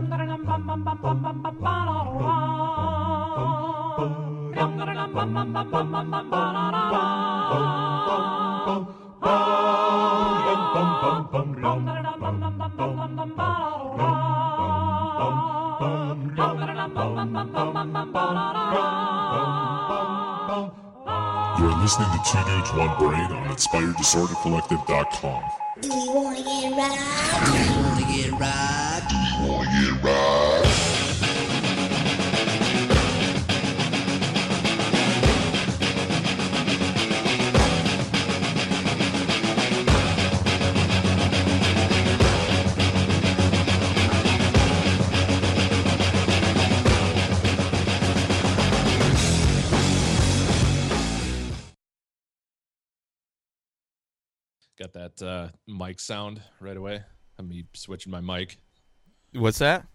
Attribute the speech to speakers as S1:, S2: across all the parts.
S1: You're listening to Two Dudes One Brain on InspiredDisorderCollective.com.
S2: Do you wanna get right?
S3: Do you wanna get right?
S4: Mic sound right away. I'm me switching my mic.
S5: What's that?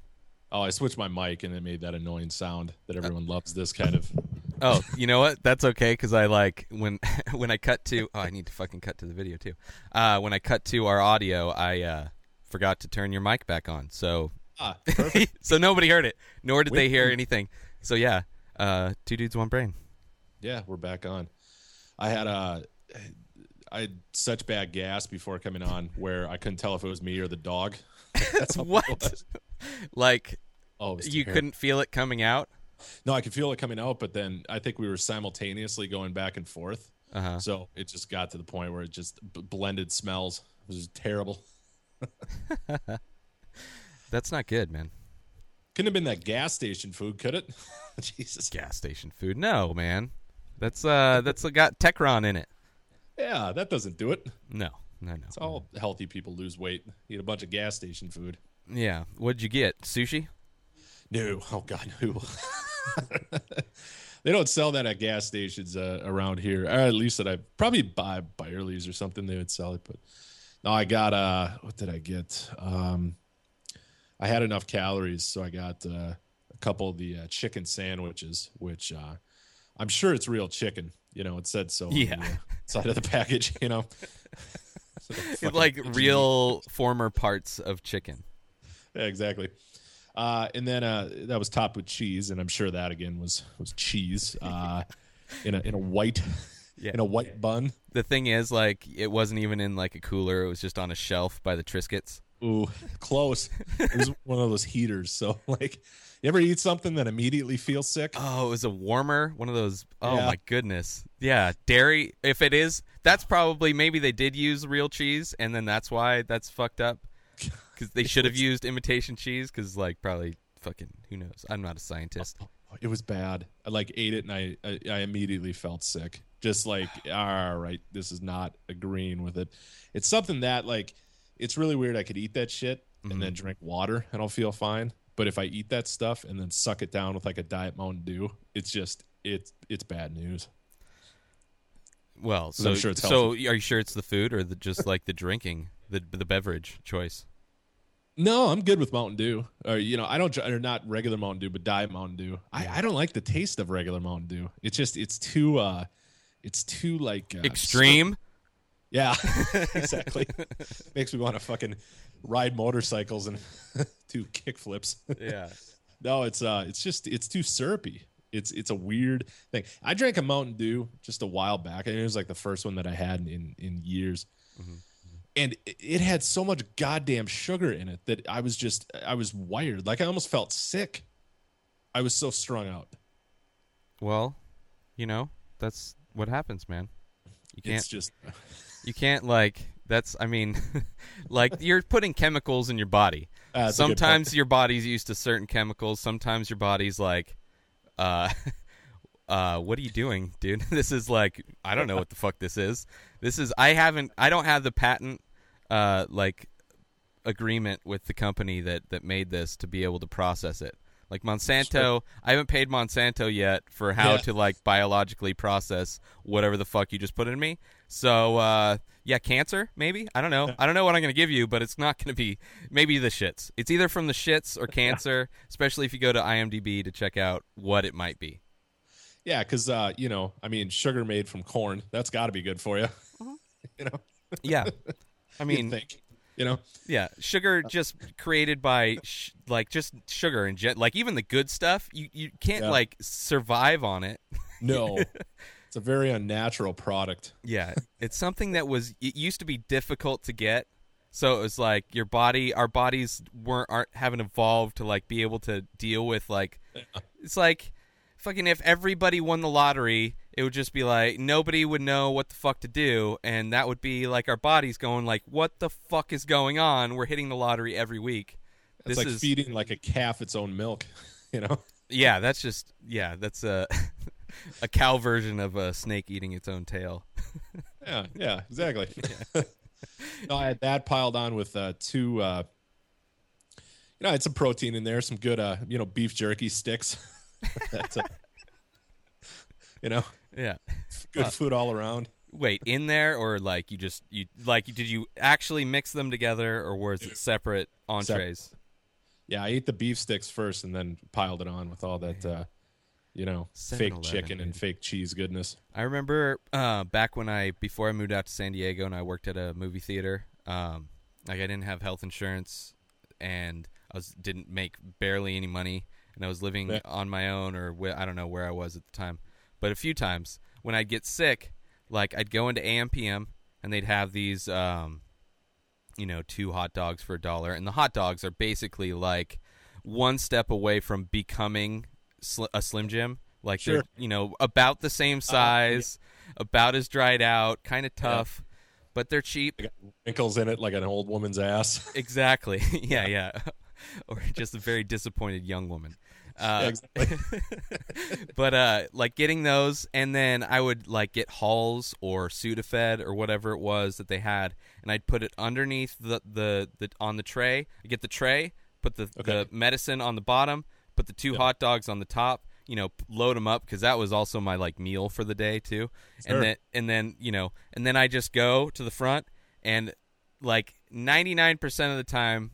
S4: Oh, I switched my mic and it made that annoying sound that everyone loves. This kind of.
S5: Oh, you know what? That's okay because I like when when I cut to. Oh, I need to fucking cut to the video too. Uh, when I cut to our audio, I uh, forgot to turn your mic back on, so
S4: Ah,
S5: so nobody heard it, nor did they hear anything. So yeah, uh, two dudes, one brain.
S4: yeah, we're back on. I had a. I had such bad gas before coming on where I couldn't tell if it was me or the dog. That's
S5: What? Like
S4: Oh,
S5: you
S4: terrible.
S5: couldn't feel it coming out?
S4: No, I could feel it coming out, but then I think we were simultaneously going back and forth.
S5: Uh huh.
S4: So it just got to the point where it just b- blended smells. It was terrible.
S5: That's not good, man.
S4: Couldn't have been that gas station food, could it? Jesus.
S5: Gas station food? No, man. That's uh, that's got Techron in it.
S4: Yeah, that doesn't do it.
S5: No, no, no.
S4: It's all healthy people lose weight. Eat a bunch of gas station food.
S5: Yeah. What'd you get? Sushi?
S4: No, oh god, no. they don't sell that at gas stations uh, around here, or at least that I probably buy Byerly's or something. They would sell it, but no, I got uh, what did I get? Um, I had enough calories, so I got uh, a couple of the uh, chicken sandwiches, which uh, I'm sure it's real chicken. You know, it said so. on the,
S5: Yeah.
S4: uh, side of the package. You know, Fucking
S5: like
S4: engineered.
S5: real former parts of chicken.
S4: Yeah, exactly. Uh, and then uh, that was topped with cheese, and I'm sure that again was was cheese uh, in a in a white
S5: Yeah.
S4: in a white bun.
S5: The thing is, like, it wasn't even in like a cooler. It was just on a shelf by the Triscuits.
S4: Ooh, close. it was one of those heaters. So like, you ever eat something that immediately feels sick?
S5: Oh, it was a warmer. One of those. Oh
S4: Yeah.
S5: my goodness. Yeah, dairy. If it is, that's probably maybe they did use real cheese, and then that's why that's fucked up. Because they should have used imitation cheese. Because like probably fucking who knows. I'm not a scientist.
S4: Oh, oh, it was bad. I like ate it, and I I, I immediately felt sick. Just like, ah, all right, this is not agreeing with it. It's something that like, it's really weird. I could eat that shit and then mm-hmm. drink water, and I'll feel fine. But if I eat that stuff and then suck it down with like a diet Mountain Dew, it's just it's it's bad news.
S5: Well,
S4: I'm
S5: so
S4: sure it's
S5: so are you sure it's the food or the, just like the drinking, the the beverage choice?
S4: No, I'm good with Mountain Dew. Or you know, I don't or not regular Mountain Dew, but diet Mountain Dew. I, I don't like the taste of regular Mountain Dew. It's just it's too uh it's too like uh,
S5: Extreme.
S4: Yeah, exactly. Makes me want to fucking ride motorcycles and do kickflips.
S5: Yeah.
S4: no, it's uh, it's just it's too syrupy. It's it's a weird thing. I drank a Mountain Dew just a while back, and it was like the first one that I had in in years. And it- it had so much goddamn sugar in it that I was just I was wired. Like I almost felt sick. I was so strung out.
S5: Well, you know that's what happens, man. You can't.
S4: It's just
S5: You can't like. That's. I mean, like you're putting chemicals in your body.
S4: Uh, that's a good point.
S5: sometimes your body's used to certain chemicals. Sometimes your body's like, uh, uh, what are you doing, dude? this is like, I don't know what the fuck this is. This is. I haven't. I don't have the patent, uh, like, agreement with the company that that made this to be able to process it. Like Monsanto, I haven't paid Monsanto yet for how
S4: Yeah.
S5: to like biologically process whatever the fuck you just put in me. So uh, yeah, cancer maybe. I don't know. I don't know what I'm gonna give you, but it's not gonna be maybe the shits. It's either from the shits or cancer. Especially if you go to IMDb to check out what it might be.
S4: Yeah, because uh, you know, I mean, sugar made from corn, that's got to be good for you. you know,
S5: Yeah, I
S4: I
S5: mean,
S4: think. You know?
S5: Yeah, sugar just created by sh- like just sugar and gen- like even the good stuff. You you can't
S4: Yeah.
S5: like survive on it.
S4: No. It's a very unnatural product.
S5: Yeah, it's something that was it used to be difficult to get. So it was like your body, our bodies weren't aren't haven't evolved to like be able to deal with like it's like fucking if everybody won the lottery, it would just be like nobody would know what the fuck to do, and that would be like our bodies going like, what the fuck is going on? We're hitting the lottery every week.
S4: It's
S5: This
S4: like
S5: is
S4: feeding like a calf its own milk, you know?
S5: yeah, that's just yeah, that's uh, a a cow version of a snake eating its own tail.
S4: Yeah, yeah, exactly. no, I had that piled on with uh, two. Uh, you know, I had some protein in there, some good, uh, you know, beef jerky sticks. That's, uh, you know,
S5: Yeah.
S4: good food all around.
S5: Wait, in there or like you just you like did you actually mix them together or was it separate entrees?
S4: Yeah, I ate the beef sticks first and then piled it on with all that, uh, you know, fake chicken and fake cheese goodness.
S5: I remember uh, back when I before I moved out to San Diego and I worked at a movie theater. Um, like I didn't have health insurance and I was didn't make barely any money and I was living
S4: Yeah.
S5: on my own or wh- I don't know where I was at the time. But a few times when I'd get sick, like I'd go into AMPM and they'd have these um, you know, two hot dogs for a dollar and the hot dogs are basically like one step away from becoming sli- a Slim Jim. Like
S4: Sure.
S5: they're you know about the same size, about as dried out, kind of tough, but they're cheap.
S4: They got wrinkles in it like an old woman's ass.
S5: Exactly. yeah, yeah. or just a very disappointed young woman. Uh,
S4: exactly.
S5: but uh, like getting those, and then I would like get Halls or Sudafed or whatever it was that they had, and I'd put it underneath the the, the on the tray. I get the tray, put the the medicine on the bottom, put the two
S4: Yeah.
S5: hot dogs on the top. You know, load them up because that was also my like meal for the day too.
S4: Sure.
S5: And then and then you know, and then I just go to the front and like ninety nine percent of the time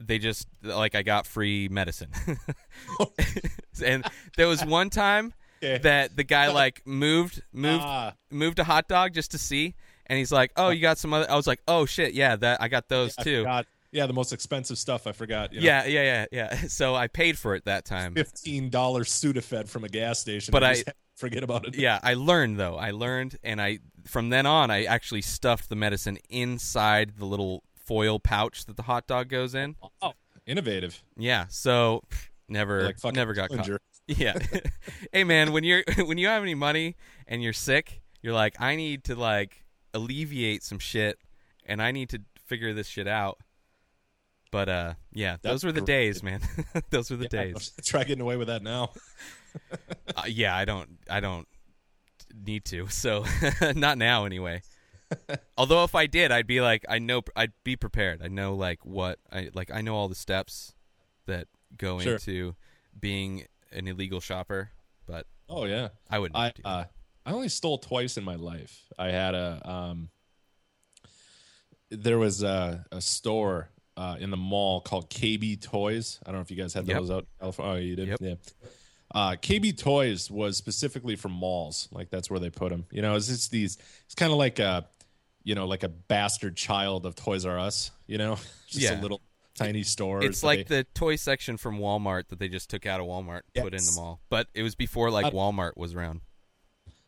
S5: they just like I got free medicine. and there was one time that the guy like moved moved
S4: Ah.
S5: moved a hot dog just to see and he's like, "Oh, you got some other." I was like, "Oh shit, yeah, that I got those
S4: I
S5: too."
S4: forgot. Yeah, the most expensive stuff I forgot. You know,
S5: Yeah, yeah, yeah, yeah. So I paid for it that time.
S4: fifteen dollars Sudafed from a gas station.
S5: But I-
S4: just forget about it.
S5: Yeah, I learned though. I learned and I from then on I actually stuffed the medicine inside the little foil pouch that the hot dog goes in.
S4: Oh, innovative.
S5: Yeah, so never
S4: Like
S5: never got caught. Yeah. hey man, when you're when you have any money and you're sick, you're like, I need to like alleviate some shit and I need to figure this shit out. But uh yeah, those
S4: That's
S5: were the
S4: great.
S5: days, man. those were the
S4: Yeah,
S5: days.
S4: Try getting away with that now.
S5: Uh, yeah, I don't I don't need to. So not now anyway. Although if I did, I'd be like I know I'd be prepared. I know like what I like I know all the steps that go
S4: Sure.
S5: into being an illegal shopper, but
S4: Oh yeah.
S5: I wouldn't
S4: I uh, I only stole twice in my life. I had a um, there was a, a store uh, in the mall called KB Toys. I don't know if you guys had
S5: Yep.
S4: those out. California. Oh, you did.
S5: Yep.
S4: Yeah. Uh, KB Toys was specifically for malls. Like that's where they put them. You know, it's just these. It's kind of like a, you know, like a bastard child of Toys R Us. You know, just
S5: Yeah.
S4: a little tiny store.
S5: It's like the toy section from Walmart that they just took out of Walmart, and put in the mall. But it was before like
S4: Uh,
S5: Walmart was around.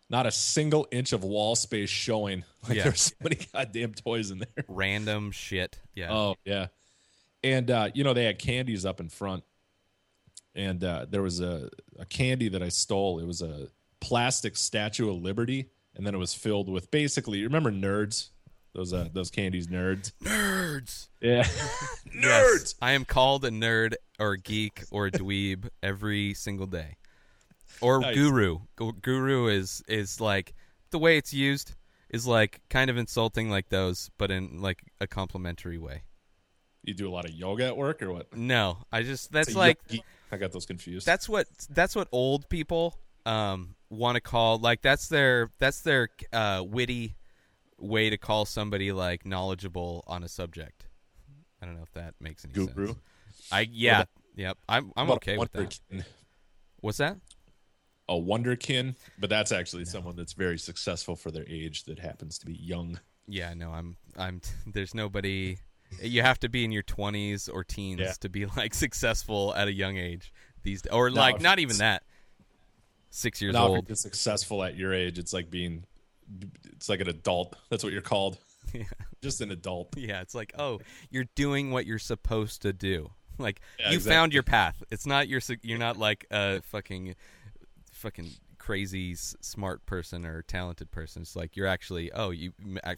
S4: not a single inch of wall space showing. Like
S5: Yeah.
S4: there's so many goddamn toys in there.
S5: Random shit. Yeah.
S4: Oh yeah, and uh, you know they had candies up in front, and uh, there was a, a candy that I stole. It was a plastic Statue of Liberty, and then it was filled with basically. You remember nerds? Those uh, those candies, nerds.
S5: Nerds.
S4: Yeah,
S5: Yes. I am called a nerd or geek or dweeb every single day. Or
S4: Nice.
S5: guru. Gu- Guru is is like the way it's used is like kind of insulting like those, but in like a complimentary way.
S4: You do a lot of yoga at work or what?
S5: No, I just that's
S4: It's
S5: like
S4: I got those confused.
S5: that's what that's what old people um want to call like that's their that's their uh witty way to call somebody like knowledgeable on a subject. I don't know if that makes any
S4: Guru.
S5: sense. I yeah,
S4: about-
S5: yep. I'm I'm okay with that. What's that?
S4: A wonderkin, but that's actually someone that's very successful for their age that happens to be young.
S5: Yeah, no, I'm I'm there's nobody you have to be in your 20s or teens
S4: Yeah.
S5: to be like successful at a young age these or
S4: No,
S5: like not even that. 6 years
S4: now
S5: old.
S4: successful at your age, it's like being, it's like an adult. That's what you're called.
S5: Yeah.
S4: Just an adult.
S5: Yeah, it's like, "Oh, you're doing what you're supposed to do." Like
S4: Yeah,
S5: you
S4: exactly.
S5: found your path. It's not your you're not like a fucking fucking crazy s- smart person or talented person. It's like you're actually, "Oh, you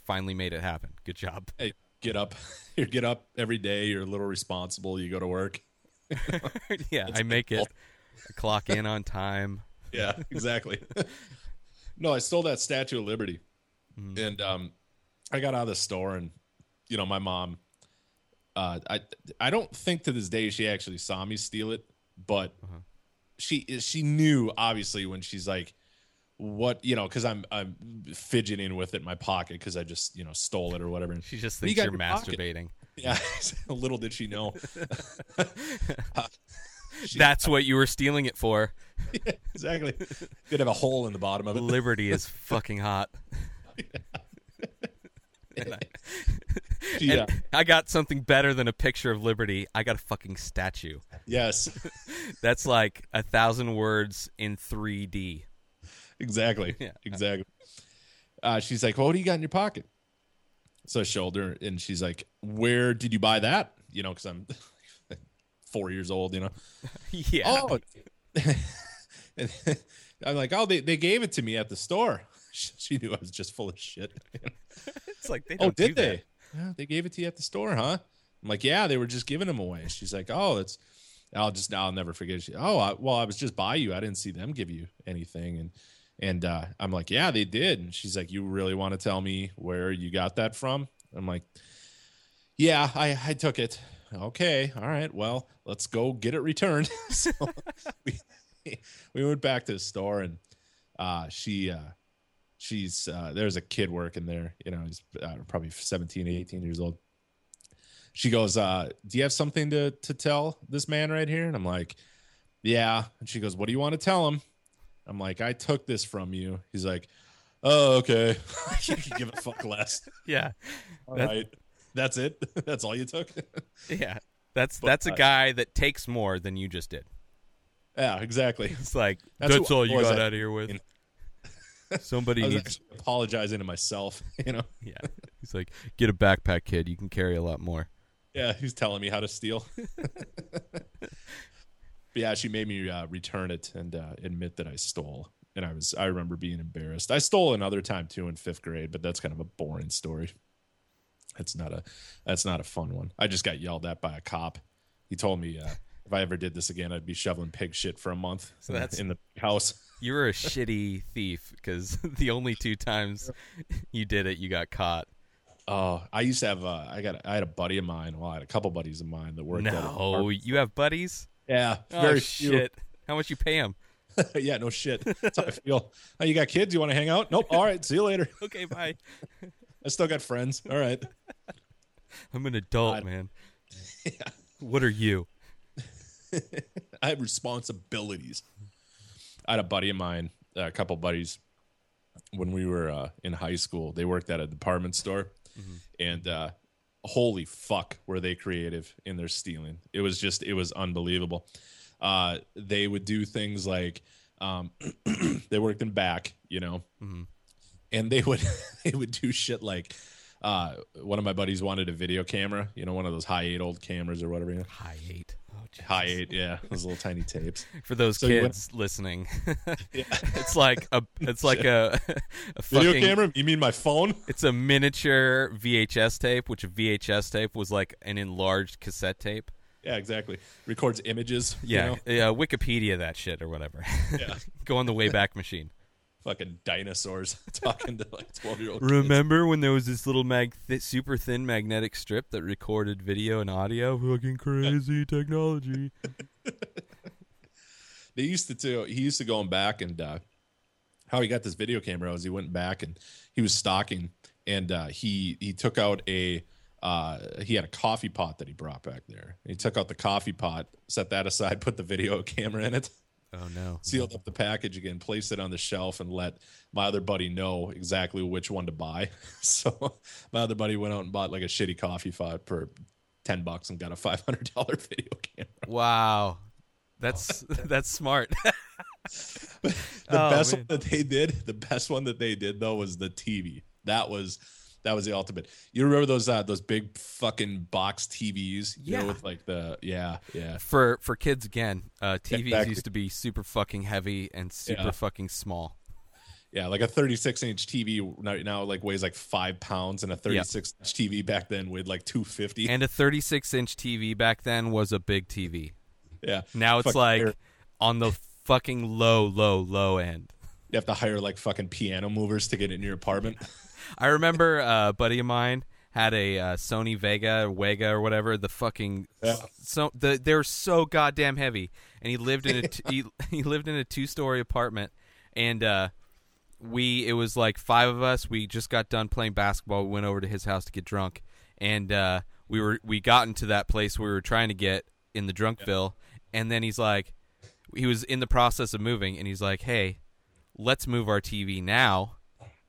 S5: finally made it happen. Good job."
S4: Hey, get up. You get up every day. You're a little responsible. You go to work.
S5: yeah, I make it. I clock in on time.
S4: Yeah, exactly. no, I stole that Statue of Liberty,
S5: Mm-hmm.
S4: and um, I got out of the store, and you know, my mom. Uh, I I don't think to this day she actually saw me steal it, but
S5: Uh-huh.
S4: she she knew obviously when she's like, what you know, because I'm I'm fidgeting with it in my pocket because I just you know stole it or whatever. And
S5: She just
S4: do you
S5: thinks you're
S4: your pocket?
S5: masturbating.
S4: yeah, little did she know. Uh, she-
S5: That's what you were stealing it for.
S4: exactly. Could have a hole in the bottom of it.
S5: Liberty is fucking hot. And I-
S4: Yeah.
S5: and I got something better than a picture of Liberty. I got a fucking statue.
S4: Yes.
S5: That's like a thousand words in 3D.
S4: Exactly.
S5: Yeah.
S4: Exactly. Uh, she's like, well, what do you got in your pocket? So I showed her, and she's like, where did you buy that? You know, because I'm four years old, you know.
S5: Yeah.
S4: Oh. And I'm like, oh, they, they gave it to me at the store. She knew I was just full of shit.
S5: It's like they
S4: oh, did they?
S5: that.
S4: Yeah, they gave it to you at the store, huh? I'm like, yeah, they were just giving them away. She's like, oh, it's, I'll just I'll never forget. She, oh, I, well, I was just by you. I didn't see them give you anything, and and uh, I'm like, yeah, they did. And she's like, you really want to tell me where you got that from? I'm like, yeah, I I took it. Okay, all right. Well, let's go get it returned. so we we went back to the store, and uh, she uh, she's uh, there's a kid working there you know he's uh, probably 17 18 years old she goes uh, do you have something to to tell this man right here and i'm like yeah and she goes what do you want to tell him i'm like i took this from you he's like oh okay you can give a fuck less
S5: Yeah.
S4: all
S5: That-
S4: right that's it that's all you took
S5: Yeah. That's
S4: But
S5: that's a guy that takes more than you just did.
S4: yeah exactly
S5: It's like
S4: That's
S5: that's, all you got out of here with.
S4: in-
S5: Somebody needs
S4: apologizing to myself you know
S5: Yeah. He's like, get a backpack, kid. You can carry a lot more.
S4: Yeah, he's telling me how to steal. But yeah, she made me uh, return it and uh, admit that I stole. And I was, I remember being embarrassed. I stole another time too in fifth grade, but that's kind of a boring story. That's not a, that's not a fun one. I just got yelled at by a cop. He told me uh, if I ever did this again, I'd be shoveling pig shit for a month
S5: So that's-
S4: in the house.
S5: You were a shitty thief because the only two times you did it, you got caught.
S4: Oh, I used to have, uh, I got, I had a buddy of mine. Well, I had a couple buddies of mine that worked. at a
S5: No, you have buddies?
S4: Yeah,
S5: Oh,
S4: very few.
S5: shit. How much you pay him?
S4: yeah, no shit. That's how I feel. Oh, you got kids? You want to hang out? Nope. All right. See you later.
S5: Okay, bye.
S4: I still got friends. All right.
S5: I'm an adult,
S4: God.
S5: man. What are you?
S4: I have responsibilities. I had a buddy of mine, uh, a couple buddies, when we were uh, in high school. They worked at a department store, and uh, holy fuck, were they creative in their stealing? It was just, it was unbelievable. Uh, they would do things like um, they worked in back, you know, and they would they would do shit like. Uh, one of my buddies wanted a video camera, you know, one of those high eight old cameras or whatever. You know?
S5: High eight. Oh, Jesus.
S4: High eight, yeah, those little tiny tapes.
S5: For those
S4: So you went-
S5: kids listening, it's like a it's like a, a
S4: Video
S5: fucking
S4: camera? You mean my phone?
S5: It's a miniature VHS tape, which a VHS tape was like an enlarged cassette tape.
S4: Yeah, exactly. Records images. you
S5: Yeah,
S4: know?
S5: yeah, Wikipedia that shit or whatever.
S4: Yeah.
S5: Go on the Wayback Machine.
S4: Fucking dinosaurs talking to like twelve year old.
S5: Remember when there was this little mag, th- super thin magnetic strip that recorded video and audio? Fucking crazy technology.
S4: They used to too. He used to go back and uh, how he got this video camera was he went back and he was stalking and uh, he he took out a uh, he had a coffee pot that he brought back there. He took out the coffee pot, set that aside, put the video camera in it.
S5: Oh no.
S4: sealed up the package again, placed it on the shelf, and let my other buddy know exactly which one to buy. So my other buddy went out and bought like a shitty coffee pot for ten bucks and got a five hundred dollar video camera.
S5: Wow. That's that's smart.
S4: The
S5: Oh,
S4: best
S5: man.
S4: one that they did, the best one that they did though was the TV. That was that was the ultimate. You remember those uh those big fucking box TVs? You know,
S5: Yeah.
S4: with like the yeah, yeah.
S5: for for kids again, uh, TVs
S4: Exactly.
S5: used to be super fucking heavy and super
S4: Yeah.
S5: fucking small.
S4: Yeah, like a 36 inch TV now, now like weighs like five pounds, and a 36 inch TV back then weighed like 250.
S5: And a 36 inch TV back then was a big TV.
S4: yeah,
S5: Now it's
S4: Fucking
S5: like
S4: hire-
S5: on the fucking low, low, low end.
S4: you have to hire like fucking piano movers to get it in your apartment.
S5: I remember uh, a buddy of mine had a uh, Sony Vega or Wega or whatever. The fucking
S4: Yeah.
S5: so the they're so goddamn heavy, and he lived in a t- he, he lived in a two story apartment, and uh, we it was like five of us. We just got done playing basketball. We went over to his house to get drunk, and uh, we were we got into that place we were trying to get in the Drunkville, and then he's like, he was in the process of moving, and he's like, hey, let's move our TV now.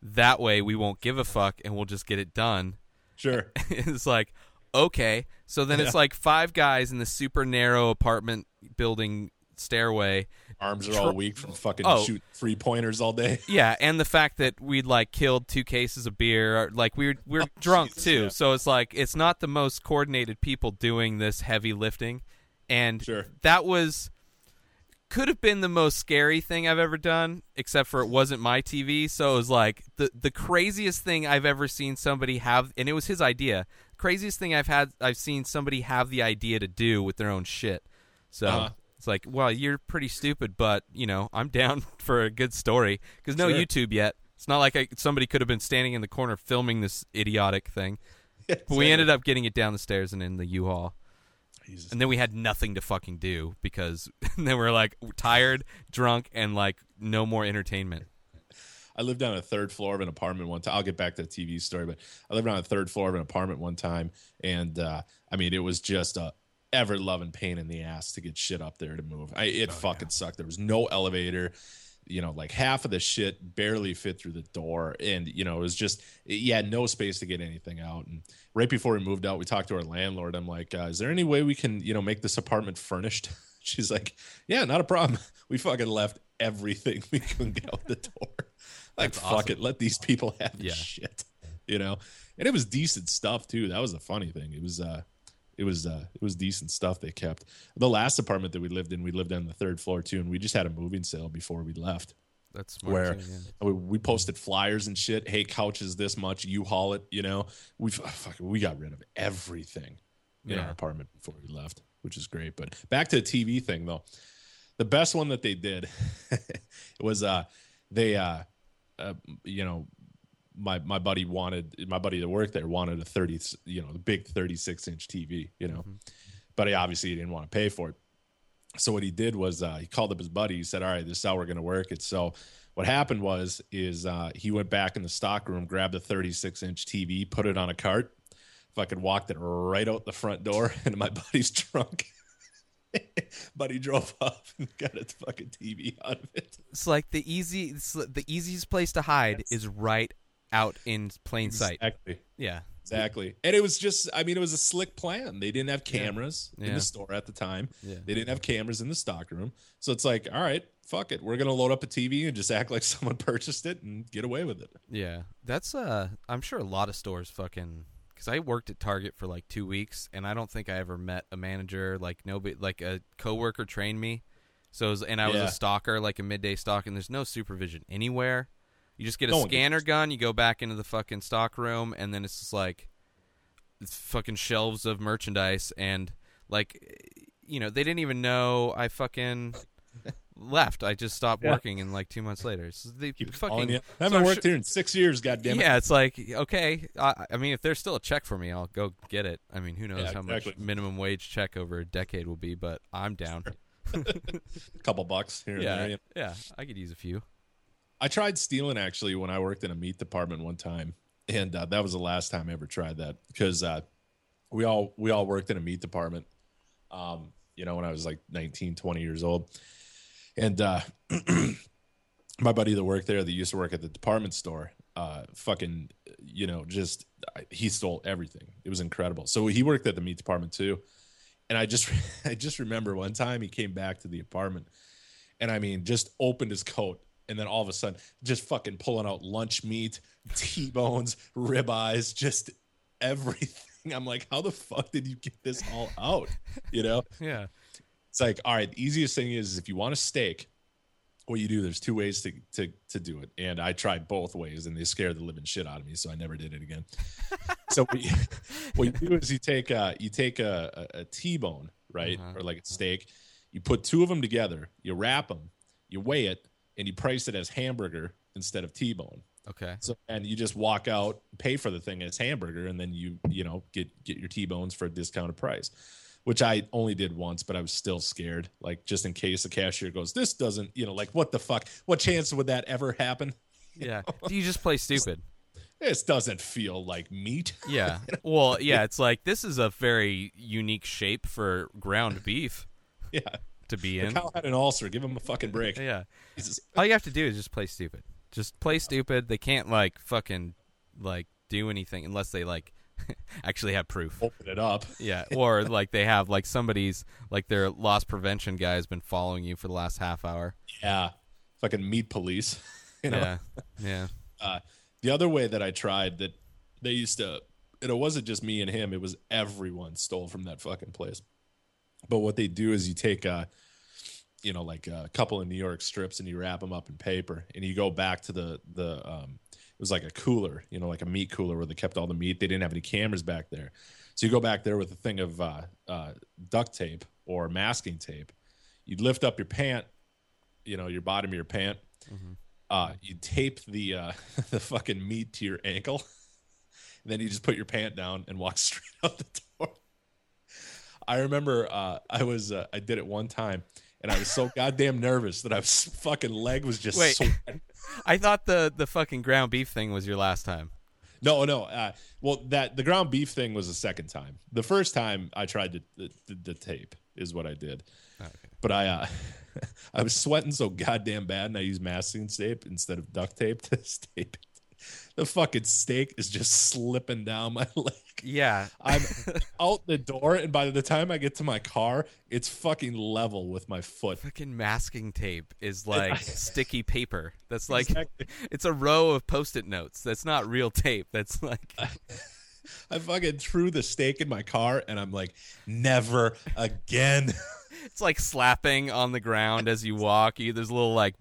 S5: That way we won't give a fuck and we'll just get it done.
S4: Sure.
S5: it's like, okay. So then it's like five guys in the super narrow apartment building stairway.
S4: Arms are all weak from fucking
S5: Oh.
S4: shoot three pointers all day.
S5: Yeah, and the fact that we'd like killed two cases of beer, like we were we're
S4: Oh,
S5: drunk
S4: Jesus,
S5: too.
S4: yeah.
S5: So it's like it's not the most coordinated people doing this heavy lifting, and
S4: Sure.
S5: that was could have been the most scary thing I've ever done, except for it wasn't my TV. So it was like the the craziest thing I've ever seen somebody have, and it was his idea. Craziest thing I've had I've seen somebody have the idea to do with their own shit. So
S4: Uh-huh.
S5: it's like, well, you're pretty stupid, but you know, I'm down for a good story because no
S4: Sure.
S5: YouTube yet. It's not like I, somebody could have been standing in the corner filming this idiotic thing. But we ended up getting it down the stairs and in the U-Haul.
S4: Jesus.
S5: And then we had nothing to fucking do because then we were like tired, drunk, and like no more entertainment.
S4: I lived on a third floor of an apartment one time. I'll get back to the TV story, but I lived on a third floor of an apartment one time, and uh, I mean, it was just a ever loving pain in the ass to get shit up there to move. I, it fucking sucked. There was no elevator. You know, like half of the shit barely fit through the door, and you know, it was just you had no space to get anything out. And right before we moved out, we talked to our landlord. I'm like, uh, "Is there any way we can, you know, make this apartment furnished?" She's like, "Yeah, not a problem." We fucking left everything we couldn't get out the door. Like,
S5: That's
S4: fuck
S5: awesome.
S4: it, let these people have
S5: Yeah.
S4: shit, you know. And it was decent stuff too. That was the funny thing. It was, uh, it was, uh, it was decent stuff they kept. The last apartment that we lived in, we lived on the third floor too, and we just had a moving sale before we left
S5: That's smart.
S4: where
S5: too, yeah.
S4: we, we posted flyers and shit. Hey, couch is this much. You haul it. You know, we fucking we got rid of everything in
S5: Yeah.
S4: our apartment before we left, which is great. But back to the TV thing though, the best one that they did was uh they uh, uh you know my my buddy wanted my buddy that worked there wanted a 30 you know the big 36 inch TV you know but he obviously didn't want to pay for it so what he did was uh, he called up his buddy. He said, "All right, this is how we're going to work it." So what happened was is uh, he went back in the stock room, grabbed a 36 inch TV, put it on a cart, fucking walked it right out the front door into my buddy's trunk. Buddy drove up and got a fucking TV out of it.
S5: It's like the easy, the easiest place to hide is right out in plain sight.
S4: Exactly.
S5: Yeah,
S4: Exactly. And it was just, I mean, it was a slick plan. They didn't have cameras in
S5: Yeah.
S4: the store at the time.
S5: Yeah.
S4: They didn't have cameras in the stock room. So it's like, all right, fuck it. We're going to load up a TV and just act like someone purchased it and get away with it.
S5: Yeah, that's uh, I'm sure a lot of stores fucking. Because I worked at Target for like two weeks, and I don't think I ever met a manager like nobody, like a coworker trained me. So, it was, and I was
S4: Yeah.
S5: a stalker, like a midday stalk, and there's no supervision anywhere. You just get a
S4: No
S5: scanner gun, you go back into the fucking stock room, and then it's just like it's fucking shelves of merchandise, and like, you know, they didn't even know I fucking left. I just stopped
S4: Yeah.
S5: working, and like two months later, it's they
S4: Keep
S5: fucking.
S4: I haven't
S5: I'm
S4: worked
S5: su-
S4: here in six years, goddammit.
S5: yeah, it's like okay. I, I mean, if there's still a check for me, I'll go get it. I mean, who knows
S4: Yeah,
S5: how
S4: exactly.
S5: much minimum wage check over a decade will be, but I'm down.
S4: A couple bucks here and
S5: yeah,
S4: there.
S5: yeah, I could use a few.
S4: I tried stealing actually when I worked in a meat department one time, and uh, that was the last time I ever tried that because uh, we all we all worked in a meat department. Um, you know, when I was like 19, 20 years old, And uh, my buddy that worked there, that used to work at the department store, uh, fucking, you know, just he stole everything. It was incredible. So he worked at the meat department too. And I just, I just remember one time he came back to the apartment, and I mean, just opened his coat, and then all of a sudden, just fucking pulling out lunch meat, T-bones, ribeyes, just everything. I'm like, how the fuck did you get this all out? You know?
S5: Yeah.
S4: It's like, all right, the easiest thing is if you want a steak, what you do, there's two ways to, to to do it. And I tried both ways and they scared the living shit out of me, so I never did it again. so what you, what you do is you take uh you take a, a, a T-bone, right?
S5: Uh-huh.
S4: Or like a steak, you put two of them together, you wrap them, you weigh it, and you price it as hamburger instead of T-bone.
S5: Okay.
S4: So and you just walk out, pay for the thing as hamburger, and then you you know get get your T-bones for a discounted price, which I only did once, but I was still scared, like just in case the cashier goes, this doesn't, you know, like what the fuck? What chance would that ever happen?
S5: Yeah. Do you just play stupid?
S4: This doesn't feel like meat.
S5: Yeah. Well, yeah, it's like this is a very unique shape for ground beef
S4: Yeah,
S5: to be in.
S4: cow had an ulcer. Give him a fucking break.
S5: Yeah.
S4: Jesus.
S5: All you have to do is just play stupid. Just play stupid. They can't like fucking like do anything unless they like actually have proof.
S4: Open it up.
S5: Yeah, or like they have like somebody's like their loss prevention guy has been following you for the last half hour.
S4: Yeah, fucking meat police. You know.
S5: Yeah. Yeah.
S4: Uh, the other way that I tried that they used to, and it wasn't just me and him, it was everyone stole from that fucking place. But what they do is you take a, you know, like a couple of New York strips and you wrap them up in paper and you go back to the, the, um, it was like a cooler, you know, like a meat cooler where they kept all the meat. They didn't have any cameras back there. So you go back there with a thing of uh, uh, duct tape or masking tape. You'd lift up your pant, you know, your bottom of your pant, uh, you tape the uh, the fucking meat to your ankle, and then you just put your pant down and walk straight out the door. I remember uh, I was uh, I did it one time, and I was so goddamn nervous that I was fucking leg was just
S5: Wait.
S4: sweating.
S5: I thought the the fucking ground beef thing was your last time.
S4: No, no. Uh, well, that the ground beef thing was the second time. The first time I tried to, the, the, the tape is what I did.
S5: Okay.
S4: But I uh, I was sweating so goddamn bad, and I used masking tape instead of duct tape to tape it. The fucking steak is just slipping down my leg.
S5: Yeah.
S4: I'm out the door, and by the time I get to my car, it's fucking level with my foot.
S5: Fucking masking tape is like sticky paper. That's like
S4: Exactly.
S5: it's a row of post-it notes. That's not real tape. That's like
S4: I fucking threw the steak in my car, and I'm like, never again.
S5: it's like slapping on the ground as you walk. You, there's a little like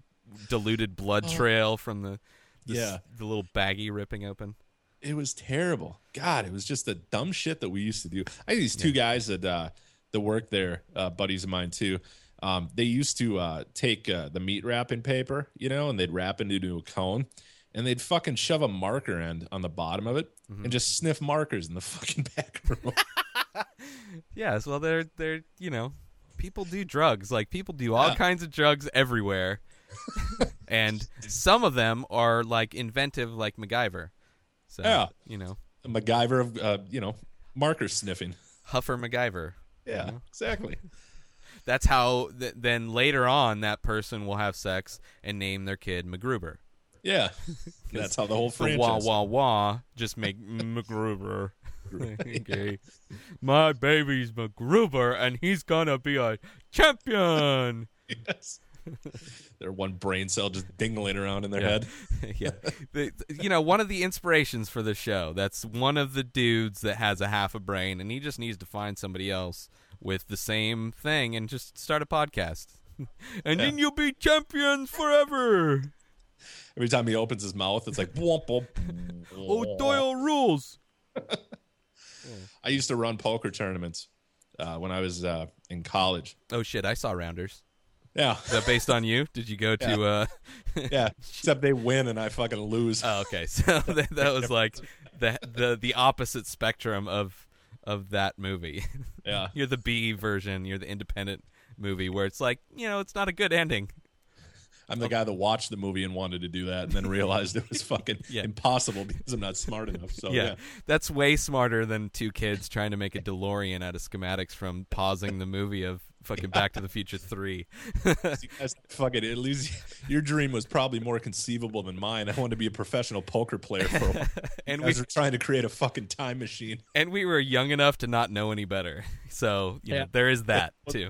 S5: diluted blood uh. trail from the, the
S4: Yeah.
S5: the little baggie ripping open.
S4: it was terrible. God, it was just the dumb shit that we used to do. I had these two guys that uh that worked there, uh, buddies of mine too. Um, they used to uh, take uh, the meat wrapping paper, you know, and they'd wrap it into a cone, and they'd fucking shove a marker end on the bottom of it and just sniff markers in the fucking back room.
S5: Yes, well they're they're you know people do drugs like people do all
S4: Yeah.
S5: kinds of drugs everywhere, and some of them are like inventive like MacGyver. So
S4: Yeah.
S5: you know
S4: a MacGyver of uh, you know marker sniffing.
S5: Huffer MacGyver.
S4: Yeah, exactly.
S5: That's how. Th- then later on, that person will have sex and name their kid MacGruber.
S4: Yeah, that's how the whole
S5: The
S4: franchise.
S5: wah wah wah. Just make MacGruber. okay. My baby's MacGruber, and he's gonna be a champion.
S4: Yes. Their one brain cell just dingling around in their head.
S5: yeah. The, you know, one of the inspirations for the show, that's one of the dudes that has a half a brain, and he just needs to find somebody else with the same thing and just start a podcast. and then you'll be champions forever.
S4: Every time he opens his mouth, it's like womp womp.
S5: Oh, Doyle rules.
S4: I used to run poker tournaments uh, when I was uh, in college.
S5: Oh, shit. I saw Rounders.
S4: Yeah,
S5: Is that based on you? Did you go to. uh
S4: yeah. Except they win and I fucking lose.
S5: Oh, okay. So that, that was like the, the, the opposite spectrum of, of that movie.
S4: yeah,
S5: You're the B version. You're the independent movie where it's like, you know, it's not a good ending.
S4: I'm the guy that watched the movie and wanted to do that, and then realized it was fucking
S5: Yeah.
S4: impossible because I'm not smart enough. So
S5: yeah.
S4: yeah,
S5: That's way smarter than two kids trying to make a DeLorean out of schematics from pausing the movie of fucking Back to the Future three.
S4: That's fucking at least your dream was probably more conceivable than mine. I wanted to be a professional poker player for a while.
S5: and we
S4: are trying to create a fucking time machine.
S5: and we were young enough to not know any better. So you know,
S4: Yeah.
S5: there is that too.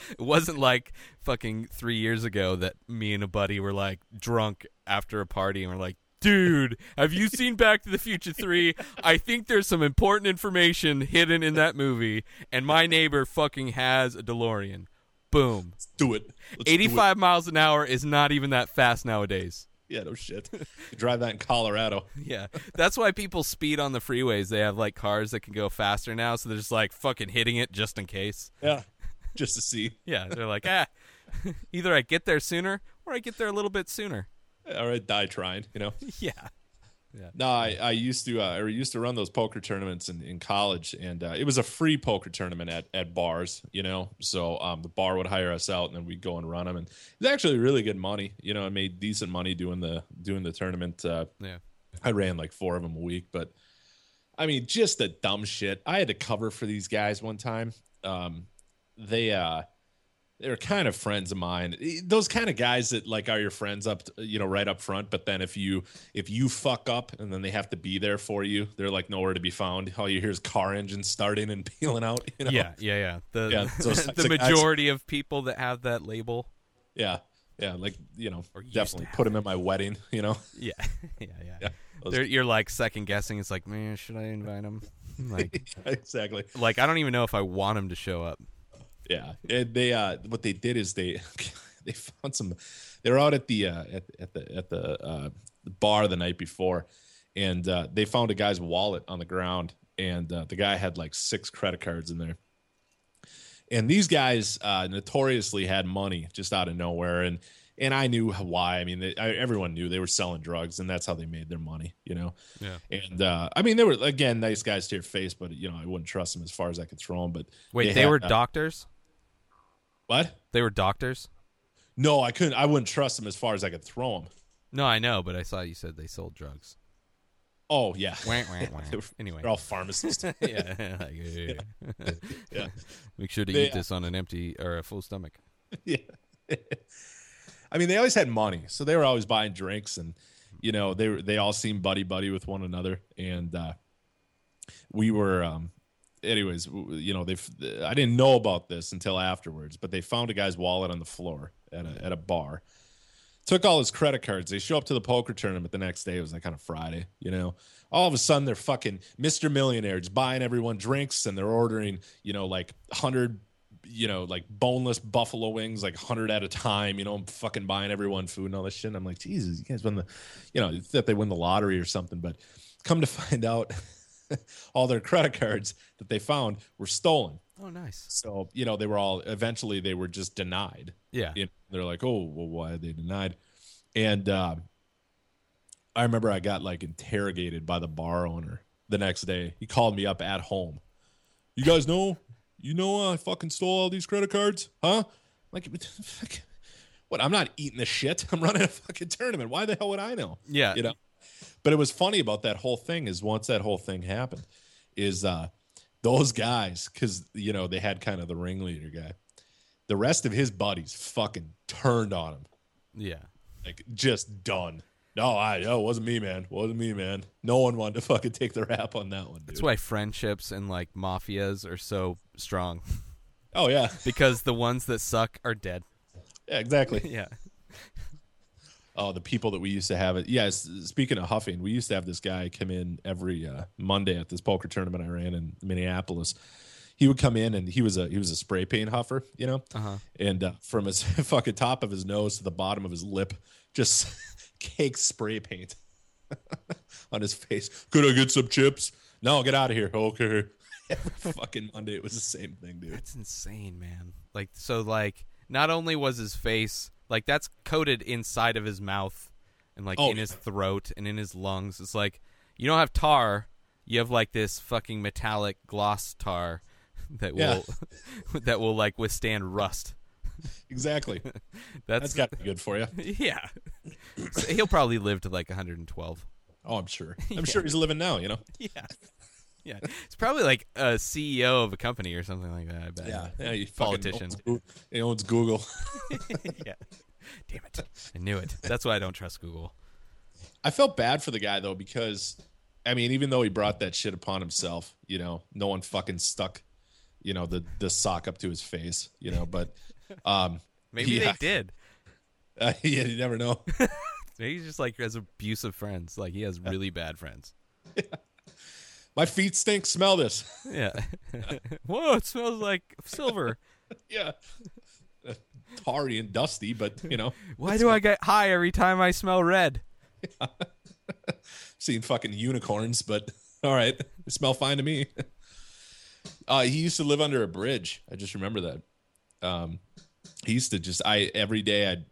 S5: It wasn't like fucking three years ago that me and a buddy were like drunk after a party and we're like, dude, have you seen Back to the Future 3? I think there's some important information hidden in that movie, and my neighbor fucking has a DeLorean. Boom.
S4: Do it. Let's do it.
S5: 85 miles an hour is not even that fast nowadays.
S4: Yeah, no shit. You drive that in Colorado.
S5: Yeah, that's why people speed on the freeways. They have like cars that can go faster now, so they're just like fucking hitting it just in case.
S4: Yeah. Just to see.
S5: Yeah, they're like, ah, either I get there sooner or I get there a little bit sooner.
S4: Or I die trying, you know?
S5: Yeah,
S4: No, I, I used to uh, I used to run those poker tournaments in, in college, and uh, it was a free poker tournament at, at bars, you know. So um, the bar would hire us out, and then we'd go and run them, and it was actually really good money. You know, I made decent money doing the doing the tournament. Uh,
S5: yeah,
S4: I ran like four of them a week, but I mean, just the dumb shit. I had to cover for these guys one time. Um, they uh, they're kind of friends of mine. Those kind of guys that like are your friends up, you know, right up front. But then if you if you fuck up and then they have to be there for you, they're like nowhere to be found. All you hear is car engines starting and peeling out. You know?
S5: yeah, yeah, yeah. The
S4: Yeah,
S5: the
S4: of guys.
S5: majority of people that have that label.
S4: yeah, yeah. Like you know,
S5: Or
S4: definitely put them in my wedding. You know,
S5: Yeah, yeah, yeah.
S4: yeah, those-
S5: you're like second guessing. It's like, man, should I invite him? Like,
S4: exactly.
S5: like I don't even know if I want him to show up.
S4: Yeah, and they uh, what they did is they they found some. They were out at the uh, at at the at the, uh, the bar the night before, and uh, they found a guy's wallet on the ground, and uh, the guy had like six credit cards in there. And these guys uh, notoriously had money just out of nowhere, and and I knew why. I mean, they, I, everyone knew they were selling drugs, and that's how they made their money. You know.
S5: Yeah.
S4: And uh, I mean, they were again nice guys to your face, but you know, I wouldn't trust them as far as I could throw them. But
S5: Wait, they,
S4: had,
S5: were
S4: uh,
S5: doctors.
S4: What?
S5: They were doctors.
S4: No, I couldn't. I wouldn't trust them as far as I could throw them.
S5: No, I know, but I saw you said they sold drugs.
S4: Oh yeah,
S5: Wah, wah, wah.
S4: They were-
S5: Anyway,
S4: they're all pharmacists.
S5: yeah, like, yeah.
S4: yeah,
S5: Make sure to
S4: They-
S5: eat this on an empty or a full stomach.
S4: yeah. I mean, they always had money, so they were always buying drinks, and you know, they were they all seemed buddy buddy with one another, and uh, we were. Um, anyways, you know, they. I didn't know about this until afterwards, but they found a guy's wallet on the floor at a at a bar. Took all his credit cards. They show up to the poker tournament the next day. It was like kind of Friday, you know. All of a sudden, they're fucking Mr. Millionaires buying everyone drinks, and they're ordering, you know, like hundred, you know, like boneless buffalo wings, like hundred at a time. You know, I'm fucking buying everyone food and all this shit. And I'm like, Jesus, you guys win the, you know, that they win the lottery or something. But come to find out, all their credit cards that they found were stolen.
S5: Oh, nice.
S4: So you know, they were all eventually they were just denied
S5: Yeah.
S4: you know, they're like, oh, well, why are they denied? And um, I remember I got like interrogated by the bar owner the next day. He called me up at home. You guys know, you know, I fucking stole all these credit cards, huh? Like, what? I'm not eating the shit. I'm running a fucking tournament. Why the hell would I know?
S5: Yeah.
S4: you know. But it was funny about that whole thing is once that whole thing happened, is uh those guys because you know they had kind of the ringleader guy. The rest of his buddies fucking turned on him,
S5: Yeah.
S4: like just done. No, I oh, it wasn't me, man. Wasn't me, man. No one wanted to fucking take the rap on that one. Dude.
S5: That's why friendships and like mafias are so strong
S4: Oh yeah,
S5: because the ones that suck are dead.
S4: yeah, exactly.
S5: Yeah.
S4: Oh, the people that we used to have it. Yes, speaking of huffing, we used to have this guy come in every uh, Monday at this poker tournament I ran in Minneapolis. He would come in and he was a he was a spray paint huffer, you know,
S5: Uh-huh.
S4: and uh, from his fucking top of his nose to the bottom of his lip, just cake spray paint on his face. Could I get some chips? No, get out of here. Okay. Every fucking Monday, it was the same thing, dude.
S5: That's insane, man. Like so like not only was his face like that's coated inside of his mouth and like
S4: Oh,
S5: in his throat and in his lungs. It's like you don't have tar, you have like this fucking metallic gloss tar that
S4: Yeah.
S5: will that will like withstand rust.
S4: Exactly.
S5: That's,
S4: That's got to be good for you.
S5: yeah. So he'll probably live to like 112.
S4: Oh, I'm sure. I'm sure he's living now. You know.
S5: Yeah. Yeah, it's probably like a CEO of a company or something like that. I bet.
S4: yeah, he fucking
S5: Politician.
S4: owns He owns Google.
S5: yeah. Damn it! I knew it. That's why I don't trust Google.
S4: I felt bad for the guy though because, I mean, even though he brought that shit upon himself, you know, no one fucking stuck, you know, the the sock up to his face, you know. But, um,
S5: Maybe
S4: Yeah.
S5: they did.
S4: uh, yeah, you never know.
S5: Maybe he's just like has abusive friends. Like he has really bad friends.
S4: My feet stink. Smell this.
S5: Yeah. Whoa! It smells like silver.
S4: yeah, tarry and dusty, but you know,
S5: Why do I get high every time I smell red?
S4: seen fucking unicorns, but all right, they smell fine to me. Uh, he used to live under a bridge. I just remember that. Um, he used to just I every day I'd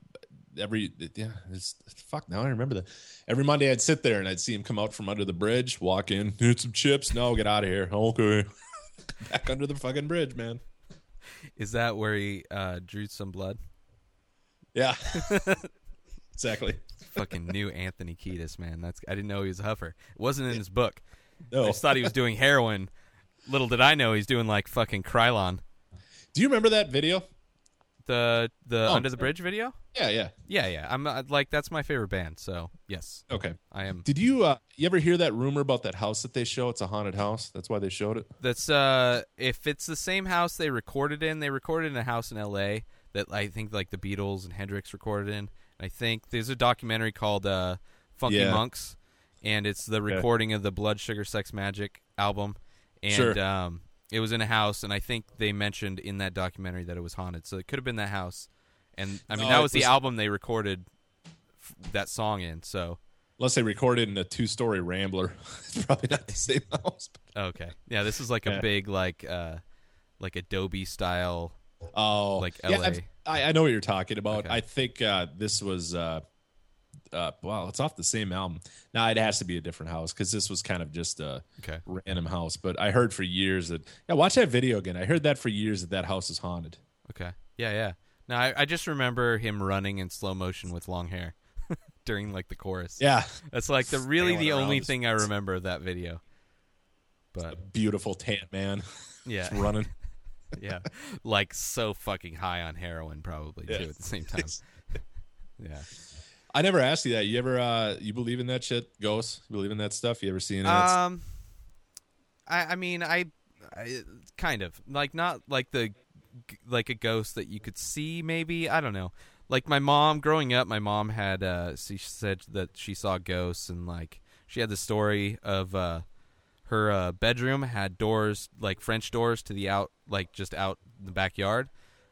S4: every yeah it's fuck now I remember that. Every Monday I'd sit there and I'd see him come out from under the bridge, walk in, need some chips. No, get out of here. Okay, back under the fucking bridge, man.
S5: Is that where he uh, drew some blood?
S4: Yeah, exactly.
S5: Fucking new Anthony Kiedis, man. That's I didn't know he was a huffer. It wasn't in his book. I
S4: No,
S5: just thought he was doing heroin. Little did I know he's doing like fucking Krylon.
S4: do you remember that video?
S5: The the
S4: Oh.
S5: Under the Bridge video?
S4: Yeah, yeah.
S5: Yeah, yeah. I'm uh, like that's my favorite band. So yes,
S4: Okay.
S5: I am.
S4: Did you uh you ever hear that rumor about that house that they show? It's a haunted house. That's why they showed it.
S5: That's uh, if it's the same house they recorded in, they recorded in a house in L.A. that I think like the Beatles and Hendrix recorded in. I think there's a documentary called uh, Funky
S4: Yeah.
S5: Monks, and it's the recording of the Blood Sugar Sex Magik album, and
S4: Sure.
S5: um, it was in a house, and I think they mentioned in that documentary that it was haunted, so it could have been that house. And I mean,
S4: No,
S5: that
S4: it
S5: was the album they recorded f- that song in. So
S4: Unless they recorded in a two-story Rambler, it's probably not the same house.
S5: okay, yeah, this is like a
S4: Yeah.
S5: big like uh, like Adobe style.
S4: Oh,
S5: Like LA.
S4: I've- I, I know what you're talking about.
S5: Okay.
S4: I think uh, this was uh, uh, well, it's off the same album. Now it has to be a different house because this was kind of just a
S5: Okay.
S4: random house. But I heard for years that yeah, watch that video again. I heard that for years that that house is haunted.
S5: Okay. Yeah, yeah. No, I, I just remember him running in slow motion with long hair during like the chorus.
S4: Yeah,
S5: That's like the really the only thing I remember of that video. But
S4: beautiful tan man
S5: yeah,
S4: running.
S5: yeah, like so fucking high on heroin probably
S4: Yeah.
S5: too at the same time. Yeah.
S4: I never asked you that. You ever uh, you believe in that shit? Ghosts? You believe in that stuff? You ever seen it?
S5: Um, I I mean I, I kind of like not like the like a ghost that you could see maybe I don't know. Like my mom growing up, my mom had uh she said that she saw ghosts and like she had the story of uh her uh, bedroom had doors like French doors to the out like just out in the backyard.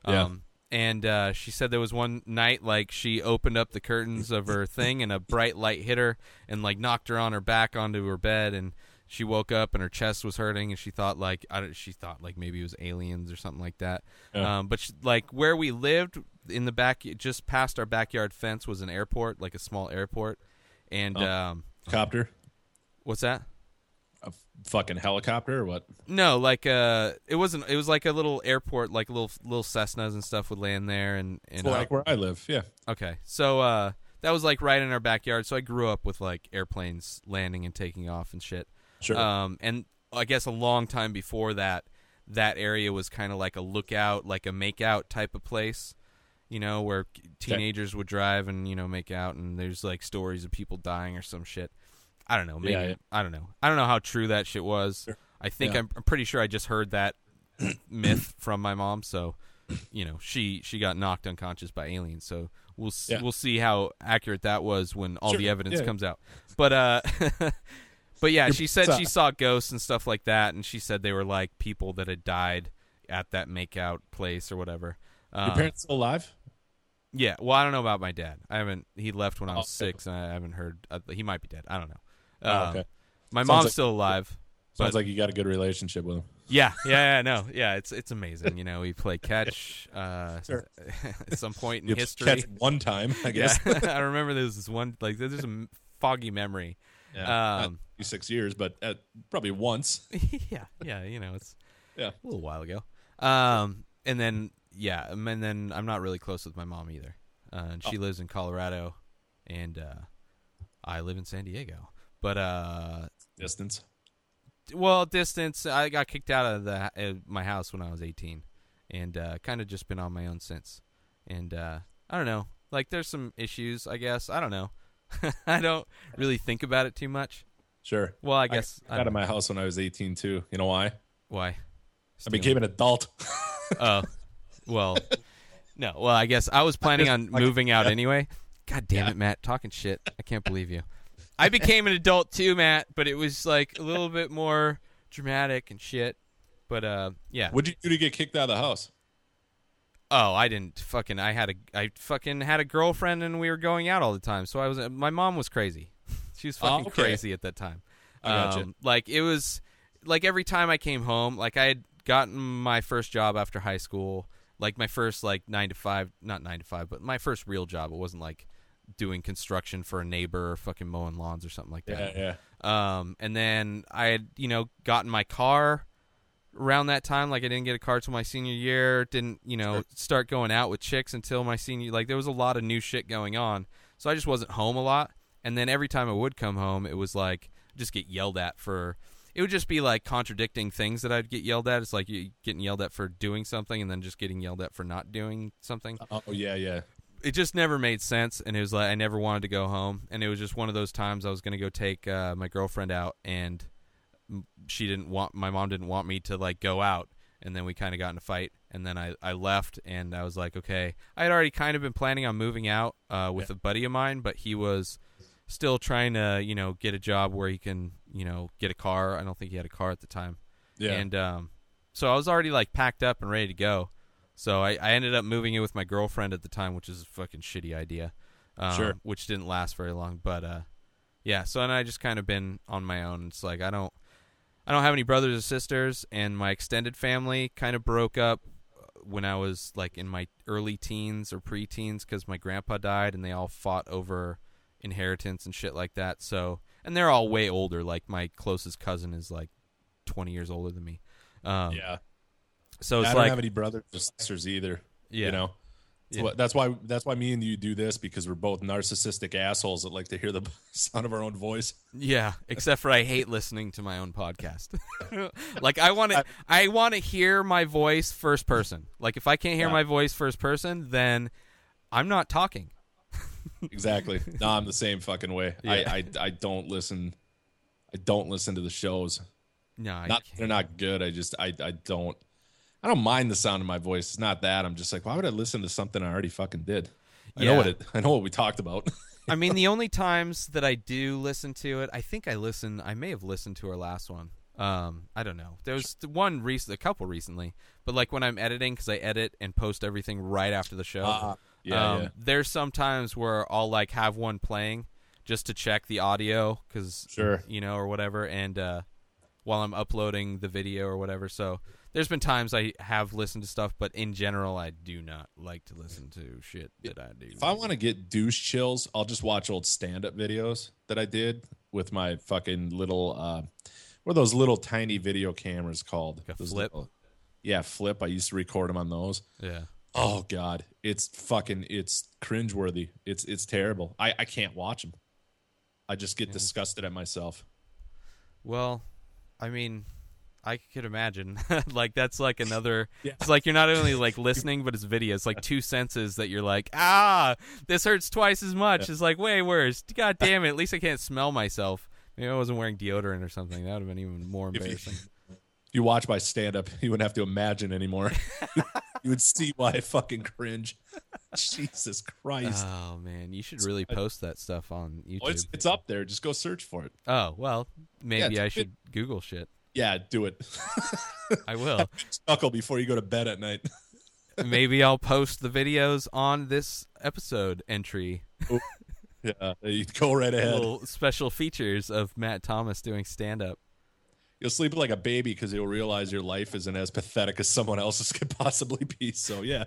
S4: Yeah.
S5: Um and uh, she said there was one night like she opened up the curtains of her thing and a bright light hit her and like knocked her on her back onto her bed and she woke up and her chest was hurting and she thought like I don't, she thought like maybe it was aliens or something like that.
S4: Yeah.
S5: Um, but she, like where we lived in the back, just past our backyard fence was an airport, like a small airport. And
S4: Oh.
S5: um,
S4: Copter?
S5: what's that?
S4: A fucking helicopter or what?
S5: No, like uh, it wasn't. It was like a little airport, like little little Cessnas and stuff would land there, and and
S4: Well,
S5: uh,
S4: like where I live. Yeah.
S5: Okay. So uh that was like right in our backyard. So I grew up with like airplanes landing and taking off and shit.
S4: Sure.
S5: Um and I guess a long time before that that area was kind of like a lookout, like a make out type of place. You know, where teenagers would drive and, you know, make out and there's like stories of people dying or some shit. I don't know. Maybe
S4: Yeah, yeah.
S5: I don't know. I don't know how true that shit was. I think
S4: Yeah.
S5: I'm, I'm pretty sure I just heard that myth from my mom, so you know, she she got knocked unconscious by aliens. So we'll we'll see how accurate that was when all
S4: Sure.
S5: the evidence comes out. But uh but yeah, she said she saw ghosts and stuff like that and she said they were like people that had died at that makeout place or whatever.
S4: Your
S5: Um,
S4: parents still alive?
S5: yeah, well, I don't know about my dad. I haven't. He left when I
S4: Oh,
S5: was six, and I haven't heard. Uh, he might be dead. I don't know.
S4: Oh,
S5: Um,
S4: okay.
S5: My
S4: Sounds
S5: mom's
S4: like-
S5: still alive.
S4: Sounds
S5: but-
S4: like you got a good relationship with him.
S5: Yeah, yeah, yeah, no, yeah. It's it's amazing. You know, we play catch uh,
S4: Sure.
S5: at some point in
S4: You
S5: history.
S4: catch one time, I guess.
S5: Yeah, I remember there was this one like there's a foggy memory.
S4: Yeah.
S5: Um,
S4: six years, but uh, probably once.
S5: yeah, yeah, you know, it's
S4: Yeah.
S5: a little while ago. Um, and then yeah, um, and then I'm not really close with my mom either. Uh, and
S4: Oh.
S5: she lives in Colorado, and uh, I live in San Diego. But uh,
S4: Distance.
S5: well, distance. I got kicked out of the uh, my house when I was 18, and uh, kind of just been on my own since. And uh, I don't know. Like, there's some issues. I guess I don't know. I don't really think about it too much.
S4: Sure.
S5: Well, I guess
S4: I
S5: I
S4: got out of my house when I was 18 too. You know why?
S5: why.
S4: I became an adult.
S5: Oh, well, no. Well, I guess I was planning on moving out anyway. God damn
S4: Yeah.
S5: it, Matt! Talking shit. I can't believe you. I became an adult too, Matt, but it was like a little bit more dramatic and shit. But uh, yeah.
S4: What'd you do to get kicked out of the house?
S5: Oh, I didn't fucking. I had a. I fucking had a girlfriend, and we were going out all the time. So I was. My mom was crazy. she was
S4: Oh,
S5: fucking
S4: okay.
S5: crazy at that time.
S4: I gotcha.
S5: Um, like it was. Like every time I came home, like I had gotten my first job after high school. Like my first like nine to five, not nine to five, but my first real job. It wasn't like doing construction for a neighbor or fucking mowing lawns or something like that.
S4: yeah.
S5: Um, and then I had, you know, gotten my car around that time. Like I didn't get a car till my senior year. Didn't, you know,
S4: Sure.
S5: start going out with chicks until my senior. Like there was a lot of new shit going on, so I just wasn't home a lot. And then every time I would come home, it was like just get yelled at for. It would just be like contradicting things that I'd get yelled at. It's like you getting yelled at for doing something, and then just getting yelled at for not doing something
S4: Oh yeah, yeah.
S5: It just never made sense and it was like i never wanted to go home and it was just one of those times i was going to go take uh, my girlfriend out and she didn't want my mom didn't want me to like go out and then we kind of got in a fight and then I, I left and i was like okay i had already kind of been planning on moving out uh, with a buddy of mine but he was still trying to you know get a job where he can you know get a car i don't think he had a car at the time
S4: Yeah.
S5: and um, so I was already like packed up and ready to go. So I, I ended up moving in with my girlfriend at the time, which is a fucking shitty idea. Um,
S4: Sure.
S5: Which didn't last very long, but uh, yeah. So and I just kind of been on my own. It's like I don't, I don't have any brothers or sisters, and my extended family kind of broke up when I was like in my early teens or preteens because my grandpa died, and they all fought over inheritance and shit like that. So and they're all way older. Like my closest cousin is like twenty years older than me. Um,
S4: yeah.
S5: So it's
S4: I don't
S5: like
S4: have any brothers or sisters either.
S5: Yeah.
S4: You know. That's
S5: Yeah.
S4: why- That's why that's why me and you do this because we're both narcissistic assholes that like to hear the sound of our own voice.
S5: Yeah, except for I hate listening to my own podcast. like I want to I want to hear my voice first person. Like if I can't hear
S4: Yeah.
S5: my voice first person, then I'm not talking.
S4: Exactly. no, I'm the same fucking way.
S5: Yeah.
S4: I, I I don't listen. I don't listen to the shows.
S5: No, I
S4: Not
S5: can't.
S4: they're not good. I just I I don't. I don't mind the sound of my voice. It's not that. I'm just like, why would I listen to something I already fucking did? I know what it. I know what we talked about.
S5: I mean, the only times that I do listen to it, I think I listen. I may have listened to our last one. Um, I don't know. There was one recent, a couple recently, but like when I'm editing, because I edit and post everything right after the show.
S4: Ah, yeah,
S5: um,
S4: yeah.
S5: There's some times where I'll like have one playing just to check the audio, because
S4: Sure.
S5: you know, or whatever, and uh, while I'm uploading the video or whatever. So there's been times I have listened to stuff, but in general, I do not like to listen to shit that I do.
S4: If I want to get douche chills, I'll just watch old stand-up videos that I did with my fucking little. uh What are those little tiny video cameras called?
S5: Like flip?
S4: little- yeah, flip. I used to record them on those.
S5: yeah.
S4: Oh god, it's fucking it's cringeworthy. It's it's terrible. I I can't watch them. I just get disgusted at myself.
S5: Well, I mean, I could imagine. like that's like another.
S4: Yeah.
S5: It's like you're not only like listening, but it's video. It's like two senses that you're like, ah, this hurts twice as much. It's like way worse. God damn it! At least I can't smell myself. Maybe I wasn't wearing deodorant or something. That would have been even more
S4: you,
S5: embarrassing.
S4: you watch my stand up, you wouldn't have to imagine anymore. you would see why I fucking cringe. Jesus Christ.
S5: Oh man, you should really post that stuff on YouTube.
S4: Oh, it's it's up there. Just go search for it.
S5: oh well, maybe
S4: it's-
S5: I should Google shit.
S4: Yeah, do it.
S5: I will.
S4: Chuckle before you go to bed at night.
S5: maybe I'll post the videos on this episode entry.
S4: yeah, you go right ahead.
S5: Little special features of Matt Thomas doing stand up.
S4: You'll sleep like a baby because you'll realize your life isn't as pathetic as someone else's could possibly be. So yeah,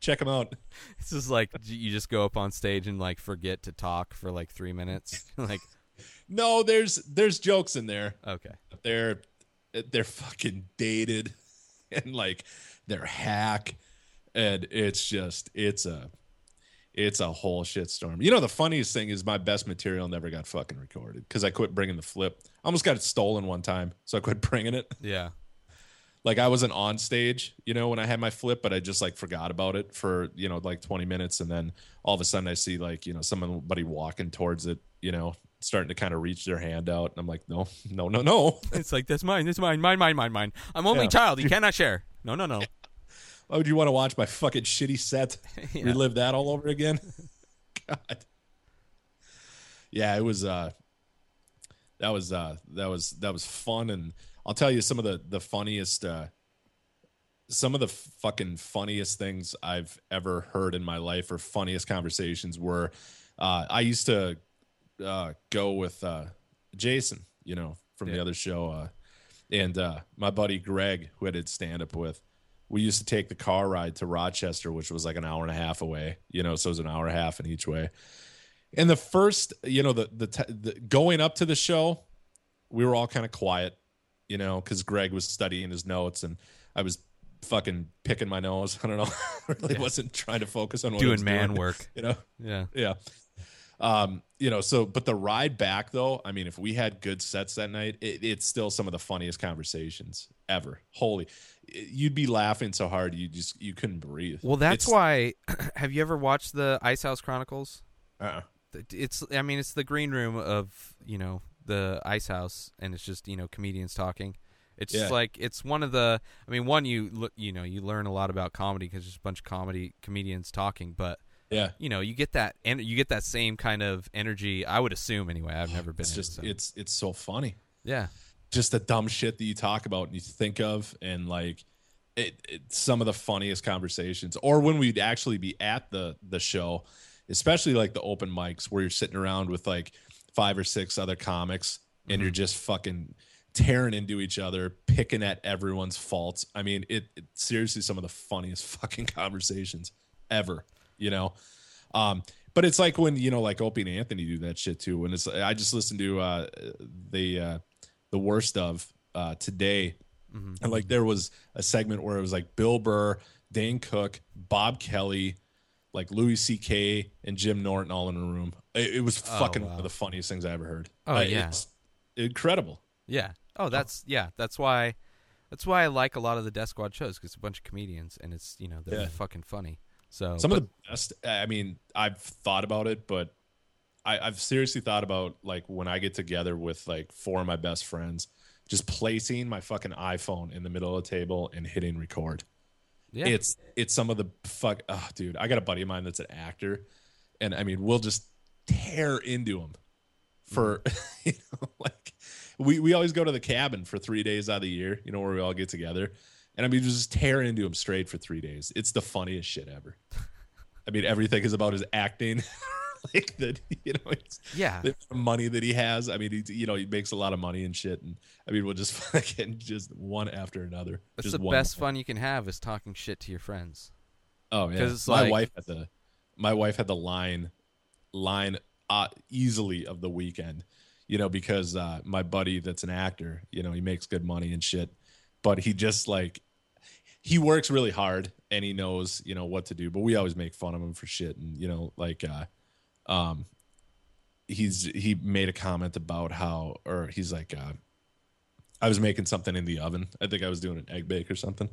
S4: check them out.
S5: This is like you just go up on stage and like forget to talk for like three minutes. like,
S4: No, there's there's jokes in there.
S5: okay,
S4: They're they're fucking dated and like they're hack, and it's just it's a It's a whole shitstorm. You know, the funniest thing is my best material never got fucking recorded because I quit bringing the flip. I almost got it stolen one time, so I quit bringing it.
S5: Yeah.
S4: Like I wasn't on stage, you know, when I had my flip, but I just like forgot about it for you know like 20 minutes, and then all of a sudden I see like you know somebody walking towards it, you know, starting to kind of reach their hand out, and I'm like, no, no, no, no.
S5: It's like that's mine, that's mine, mine, mine, mine, mine. I'm only
S4: Yeah.
S5: child. You cannot share. No, no, no.
S4: Why would you want to watch my fucking shitty set?
S5: Yeah.
S4: Relive that all over again? God. Yeah, it was uh that was uh that was that was fun and I'll tell you some of the the funniest uh some of the fucking funniest things I've ever heard in my life or funniest conversations were uh I used to uh go with uh Jason, you know, from the other show uh and uh my buddy Greg who I did stand up with we used to take the car ride to Rochester, which was like an hour and a half away, you know, so it was an hour and a half in each way. And the first, you know, the the, t- the going up to the show, we were all kind of quiet, you know, because Greg was studying his notes and I was fucking picking my nose. I don't know, really wasn't trying to focus on
S5: Doing man work.
S4: you know.
S5: Yeah.
S4: Yeah. Um, you know, so but the ride back though, I mean, if we had good sets that night, it, it's still some of the funniest conversations ever. Holy, you'd be laughing so hard you just you couldn't breathe.
S5: Well, that's
S4: It's-
S5: why. have you ever watched the Ice House Chronicles?
S4: Uh-uh.
S5: It's. I mean, it's the green room of you know the Ice House, and it's just you know comedians talking. It's just like it's one of the. I mean, one you look. You know, you learn a lot about comedy because there's a bunch of comedy comedians talking, but.
S4: Yeah.
S5: You know, you get that, and you get that same kind of energy. I would assume, anyway. I've never been.
S4: It's just
S5: so-
S4: it's it's so funny.
S5: yeah,
S4: Just the dumb shit that you talk about and you think of, and like it, it some of the funniest conversations. Or when we'd actually be at the the show, especially like the open mics where you're sitting around with like five or six other comics and you're mm-hmm. just fucking tearing into each other, picking at everyone's faults. I mean, it, it seriously some of the funniest fucking conversations ever, you know. Um, but it's like when you know, like Opie and Anthony do that shit too. When it's, I just listened to uh, the uh, the worst of uh, today, and like there was a segment where it was like Bill Burr, Dane Cook, Bob Kelly, like Louis C.K. and Jim Norton all in a room. It, it was fucking one
S5: wow.
S4: of the funniest things I ever heard.
S5: Oh,
S4: Uh,
S5: yeah.
S4: it's incredible.
S5: yeah. Oh, that's yeah. That's why. That's why I like a lot of the Death Squad shows because it's a bunch of comedians and it's you know they're
S4: Yeah.
S5: fucking funny. So
S4: Some
S5: but-
S4: of the best. I mean, I've thought about it, but I, I've seriously thought about like when I get together with like four of my best friends, just placing my fucking iPhone in the middle of the table and hitting record.
S5: yeah.
S4: It's it's some of the fuck. Oh, dude, I got a buddy of mine that's an actor, and I mean, we'll just tear into him for mm-hmm. you know like we we always go to the cabin for three days out of the year, you know, where we all get together, and I mean, just tear into him straight for three days. It's the funniest shit ever. I mean, everything is about his acting. like that, you know, it's,
S5: yeah.
S4: the money that he has. I mean, he you know he makes a lot of money and shit, and I mean, we'll just fucking just one after another.
S5: That's
S4: just
S5: the best
S4: more.
S5: fun you can have is talking shit to your friends.
S4: Oh yeah
S5: it's
S4: my
S5: like-
S4: wife had the my wife had the line line uh, easily of the weekend, you know, because uh, my buddy that's an actor, you know, he makes good money and shit, but he just like he works really hard and he knows you know what to do. But we always make fun of him for shit, and you know, like uh, um, he's he made a comment about how or he's like uh, I was making something in the oven. I think I was doing an egg bake or something.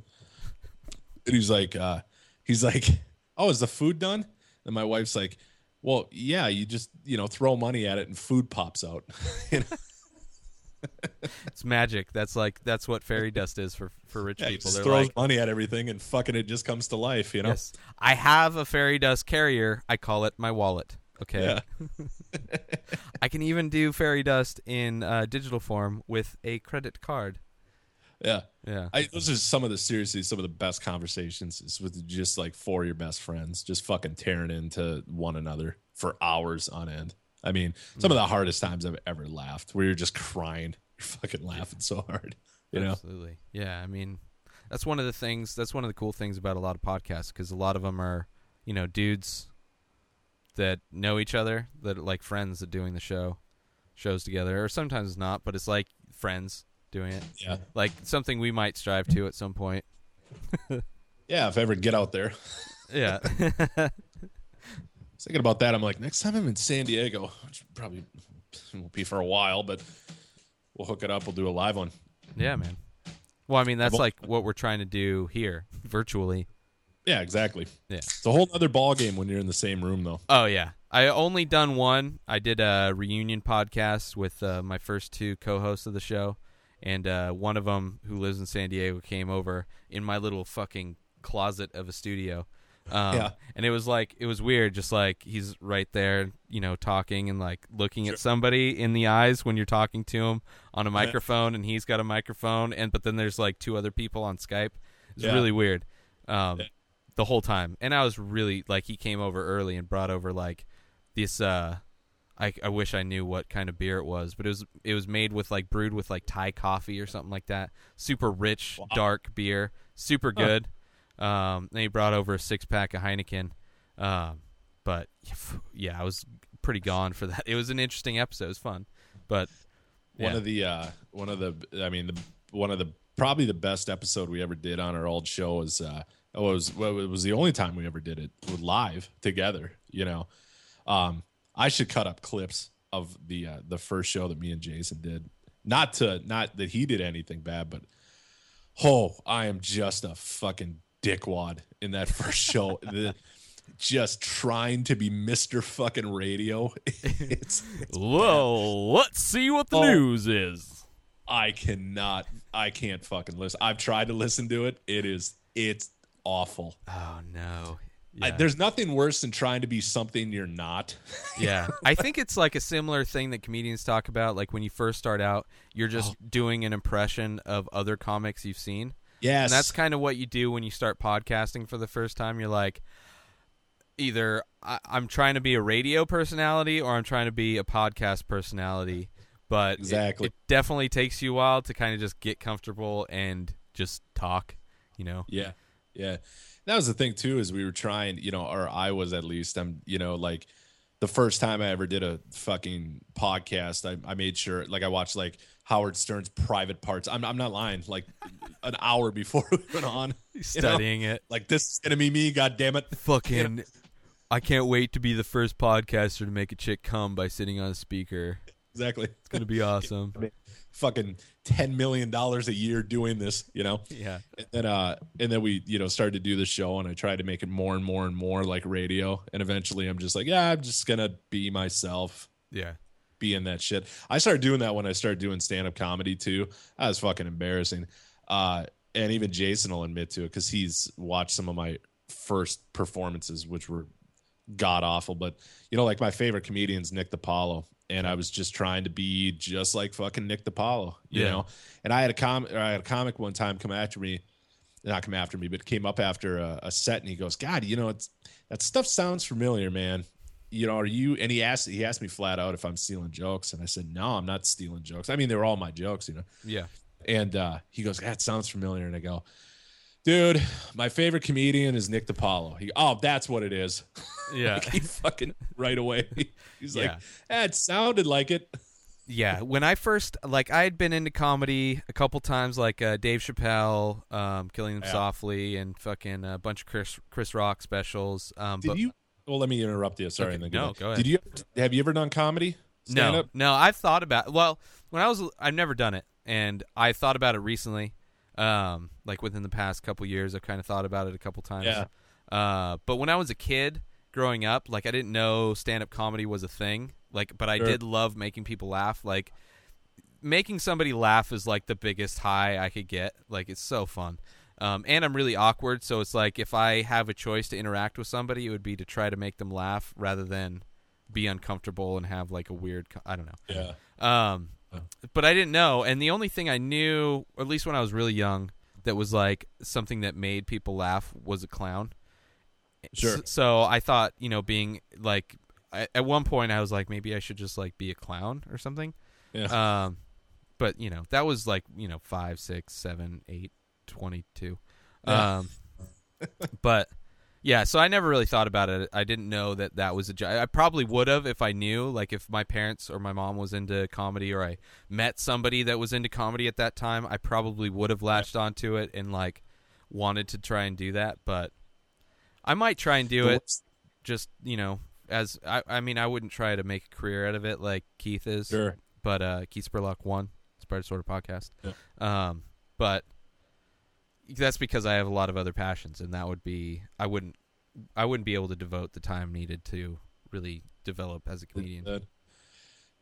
S4: And he's like, uh, he's like, oh, is the food done? And my wife's like, well, yeah, you just you know throw money at it and food pops out. You know?
S5: It's magic. That's like that's what fairy dust is for for rich
S4: Yeah,
S5: people.
S4: just
S5: They're
S4: throws
S5: like,
S4: money at everything and fucking it just comes to life. You know?
S5: yes, I have a fairy dust carrier. I call it my wallet. Okay.
S4: Yeah.
S5: I can even do fairy dust in uh, digital form with a credit card.
S4: Yeah.
S5: Yeah.
S4: I, those are some of the seriously some of the best conversations is with just like four of your best friends just fucking tearing into one another for hours on end. I mean, some of mm. the hardest times I've ever laughed where you're just crying, you're fucking laughing so hard. You know?
S5: Absolutely. Yeah. I mean, that's one of the things. That's one of the cool things about a lot of podcasts because a lot of them are, you know, dudes that know each other that are like friends that doing the show, shows together, or sometimes it's not, but it's like friends doing it.
S4: Yeah.
S5: Like something we might strive to at some point.
S4: Yeah, if I ever get out there.
S5: Yeah.
S4: thinking about that. I'm like, next time I'm in San Diego, which probably won't be for a while, but we'll hook it up. We'll do a live one.
S5: Yeah, man. Well, I mean, that's like what we're trying to do here, virtually.
S4: Yeah, exactly.
S5: Yeah.
S4: It's a whole other ball game when you're in the same room, though.
S5: Oh yeah, I only done one. I did a reunion podcast with uh, my first two co-hosts of the show, and uh, one of them who lives in San Diego came over in my little fucking closet of a studio. Um,
S4: Yeah.
S5: and it was like it was weird, just like he's right there, you know, talking and like looking at somebody in the eyes when you're talking to him on a microphone, and he's got a microphone, and but then there's like two other people on Skype. It's
S4: Yeah.
S5: really weird. Um,
S4: Yeah.
S5: the whole time. And I was really like he came over early and brought over like this uh I, I wish I knew what kind of beer it was, but it was it was made with like brewed with like Thai coffee or something like that. Super rich, dark beer, super good. Um, then he brought over a six pack of Heineken. Um, but yeah, I was pretty gone for that. It was an interesting episode. It was fun, but
S4: One of the, uh, one of the, I mean, the, one of the, probably the best episode we ever did on our old show was, uh, oh, it was, well, it was the only time we ever did it live together, you know. Um, I should cut up clips of the, uh, the first show that me and Jason did. Not to, not that he did anything bad, but oh, I am just a fucking dickwad in that first show. the, just trying to be Mr. fucking radio. it's, it's
S5: well, let's see what the
S4: Oh.
S5: news is.
S4: I cannot. I can't fucking listen. I've tried to listen to it. It is. It's awful.
S5: Oh no.
S4: I, there's nothing worse than trying to be something you're not.
S5: Yeah, I think it's like a similar thing that comedians talk about. Like when you first start out, you're just oh. doing an impression of other comics you've seen,
S4: Yes,
S5: and that's kind of what you do when you start podcasting for the first time. You're like, either I- I'm trying to be a radio personality or I'm trying to be a podcast personality. But it-
S4: Exactly.
S5: it, definitely takes you a while to kind of just get comfortable and just talk. You know?
S4: Yeah, yeah. That was the thing too. Is we were trying, you know, or I was at least. I'm, you know, like the first time I ever did a fucking podcast, I, I made sure, like, I watched like Howard Stern's private parts. I'm, I'm not lying. Like an hour before we went on, you know?
S5: Studying it.
S4: Like this is gonna be me. God damn it.
S5: Fucking. I can't wait to be the first podcaster to make a chick come by sitting on a speaker.
S4: Exactly.
S5: It's gonna be awesome.
S4: fucking ten million dollars a year doing this, you know.
S5: Yeah.
S4: And then, uh, and then we, you know, started to do the show, and I tried to make it more and more and more like radio. And eventually, I'm just like, yeah, I'm just gonna be myself,
S5: Yeah.
S4: be in that shit. I started doing that when I started doing stand up comedy too. That was fucking embarrassing. Uh, and even Jason will admit to it because he's watched some of my first performances, which were god awful. But you know, like my favorite comedian's Nick DiPaolo, and I was just trying to be just like fucking Nick DiPaolo, you
S5: Yeah.
S4: know. And I had a com, or I had a comic one time come after me, not come after me, but came up after a, a set, and he goes, "God, you know, it's that stuff sounds familiar, man." You know, are you? And he asked, he asked me flat out if I'm stealing jokes, and I said, "No, I'm not stealing jokes. I mean, they were all my jokes, you know."
S5: Yeah.
S4: And uh, he goes, That sounds familiar. And I go, Dude, my favorite comedian is Nick DiPaolo. He, oh, that's what it is.
S5: Yeah.
S4: like he fucking right away. He's like,
S5: Yeah.
S4: eh, it sounded like it.
S5: yeah. When I first like I had been into comedy a couple times, like uh, Dave Chappelle, um, Killing Them
S4: Yeah.
S5: Softly, and fucking a bunch of Chris Chris Rock specials. Um,
S4: Did
S5: but
S4: you? Well, let me interrupt you. Sorry.
S5: Okay, no,
S4: ahead.
S5: go ahead.
S4: Did you? Have you ever done comedy?
S5: no,
S4: Stand-up?
S5: no, I've thought about. Well, when I was, I've never done it, and I thought about it recently. Um, like within the past couple years, I've kind of thought about it a couple times.
S4: Yeah.
S5: Uh, but when I was a kid growing up, like I didn't know stand up comedy was a thing. Like, but I
S4: Sure.
S5: did love making people laugh. Like, making somebody laugh is like the biggest high I could get. Like, it's so fun. Um, and I'm really awkward, so it's like if I have a choice to interact with somebody, it would be to try to make them laugh rather than be uncomfortable and have like a weird. Co- I don't know.
S4: Yeah.
S5: Um, but I didn't know, and the only thing I knew, at least when I was really young, that was like something that made people laugh was a clown.
S4: Sure.
S5: S- So I thought, you know, being like, I, at one point I was like, maybe I should just like be a clown or something.
S4: Yeah.
S5: Um, but you know, that was like you know five, six, seven, eight, twenty-two.
S4: Yeah.
S5: Um, but yeah, so I never really thought about it. I didn't know that that was a job. I probably would have if I knew, like if my parents or my mom was into comedy, or I met somebody that was into comedy at that time. I probably would have latched onto it and like wanted to try and do that. But I might try and do
S4: The
S5: it
S4: worst-
S5: just you know as I, I mean, I wouldn't try to make a career out of it like Keith is.
S4: Sure.
S5: But uh, Keith Spurlock won Spider Sort of podcast.
S4: Yeah.
S5: Um, but that's because I have a lot of other passions, and that would be I wouldn't I wouldn't be able to devote the time needed to really develop as a comedian.
S4: The,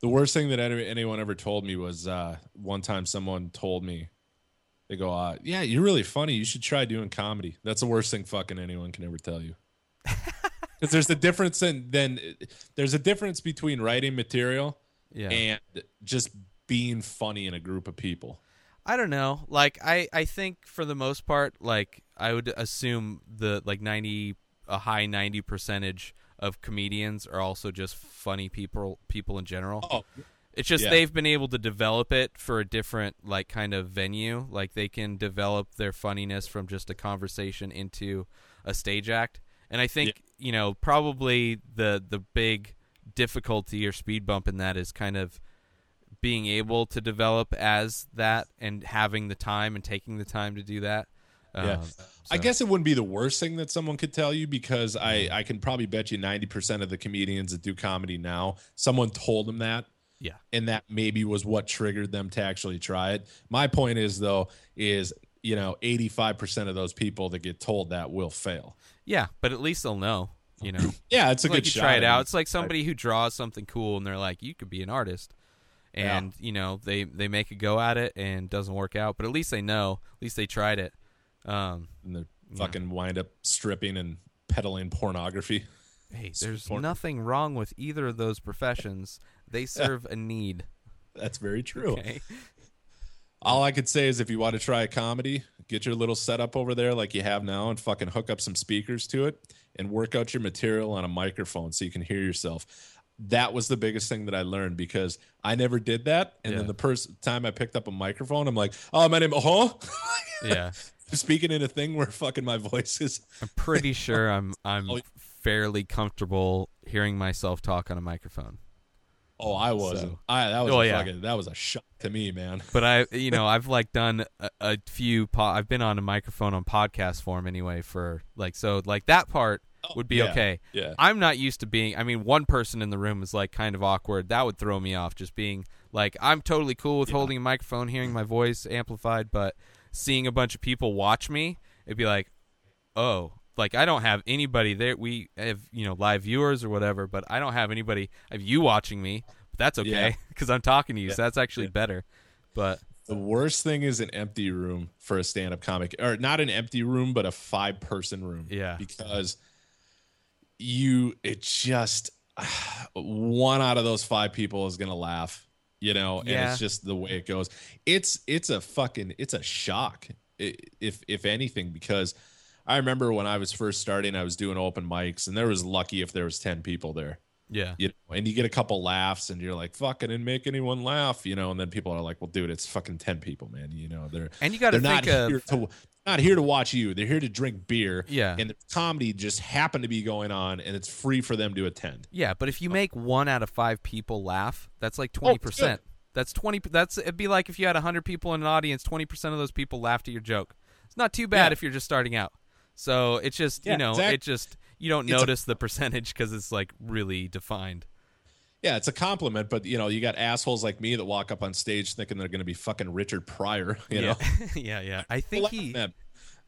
S4: the worst thing that any- anyone ever told me was uh, one time someone told me, they go, uh, "Yeah, you're really funny. You should try doing comedy." That's the worst thing fucking anyone can ever tell you. Because there's a difference in then there's a difference between writing material
S5: yeah.
S4: and just being funny in a group of people.
S5: I don't know. Like I, I think for the most part, like I would assume the like ninety a high ninety percentage of comedians are also just funny people people in general.
S4: Oh,
S5: It's just
S4: yeah.
S5: they've been able to develop it for a different like kind of venue. Like they can develop their funniness from just a conversation into a stage act. And I think, you know, probably the the big difficulty or speed bump in that is kind of being able to develop as that and having the time and taking the time to do that.
S4: Yeah.
S5: Um,
S4: I guess it wouldn't be the worst thing that someone could tell you because I, I can probably bet you 90% of the comedians that do comedy now, someone told them that.
S5: Yeah.
S4: And that maybe was what triggered them to actually try it. My point is, though, is, you know, 85% of those people that get told that will fail.
S5: Yeah, but at least they'll know, you know.
S4: Yeah, it's a
S5: like
S4: good
S5: you
S4: shot.
S5: try it out. It's like somebody who draws something cool and they're like, "You could be an artist,"
S4: Yeah.
S5: and you know they they make a go at it and it doesn't work out, but at least they know. At least they tried it. Um,
S4: And they fucking wind up stripping and peddling pornography.
S5: hey, there's
S4: Support-
S5: nothing wrong with either of those professions. They serve a need.
S4: That's very true.
S5: Okay.
S4: All I could say is if you want to try a comedy, get your little setup over there like you have now and fucking hook up some speakers to it and work out your material on a microphone so you can hear yourself. That was the biggest thing that I learned because I never did that. And
S5: Yeah.
S4: then the first time I picked up a microphone, I'm like, oh, my name, huh?
S5: Yeah,
S4: Speaking in a thing where fucking my voice is.
S5: I'm pretty sure I'm I'm
S4: Oh.
S5: fairly comfortable hearing myself talk on a microphone.
S4: Oh, I wasn't.
S5: So-
S4: I that was
S5: Oh,
S4: a
S5: yeah.
S4: fucking that was a shock to me, man.
S5: But I, you know, I've like done a, a few. Po- I've been on a microphone on podcast form anyway for like so like that part Oh, would be
S4: Oh, yeah,
S5: okay.
S4: yeah.
S5: I'm not used to being. I mean, one person in the room is like kind of awkward. That would throw me off. Just being like, I'm totally cool with holding a microphone, hearing my voice amplified, but seeing a bunch of people watch me, it'd be like, oh. Like I don't have anybody there. We have you know live viewers or whatever, but I don't have anybody. I have you watching me. But that's okay because I'm talking to you, so that's actually better. But
S4: The worst thing is an empty room for a stand-up comic, or not an empty room, but a five-person room.
S5: Yeah.
S4: because you it just one out of those five people is gonna laugh, you know, and
S5: Yeah.
S4: it's just the way it goes. It's it's a fucking it's a shock, if if anything, because I remember when I was first starting, I was doing open mics, and there was lucky if there was ten people there
S5: yeah,
S4: you know, and you get a couple laughs and you're like, fuck, I didn't make anyone laugh, you know, and then people are like, well, dude, it's fucking 10 people, man. You know, they're,
S5: And you gotta
S4: they're not
S5: think of-
S4: to, not here to watch you. They're here to drink beer.
S5: Yeah.
S4: And the comedy just happened to be going on and it's free for them to attend.
S5: Yeah, but if you oh. make one out of five people laugh, that's like oh, twenty percent. That's twenty. That's it'd be like if you had hundred people in an audience, twenty percent of those people laughed at your joke. It's not too bad
S4: Yeah.
S5: if you're just starting out. So it's just
S4: Yeah,
S5: you know
S4: exact-
S5: it just you don't
S4: It's a-
S5: notice the percentage because it's like really defined.
S4: Yeah, it's a compliment, but you know, you got assholes like me that walk up on stage thinking they're going to be fucking Richard Pryor, you know.
S5: yeah, yeah, yeah. I think he.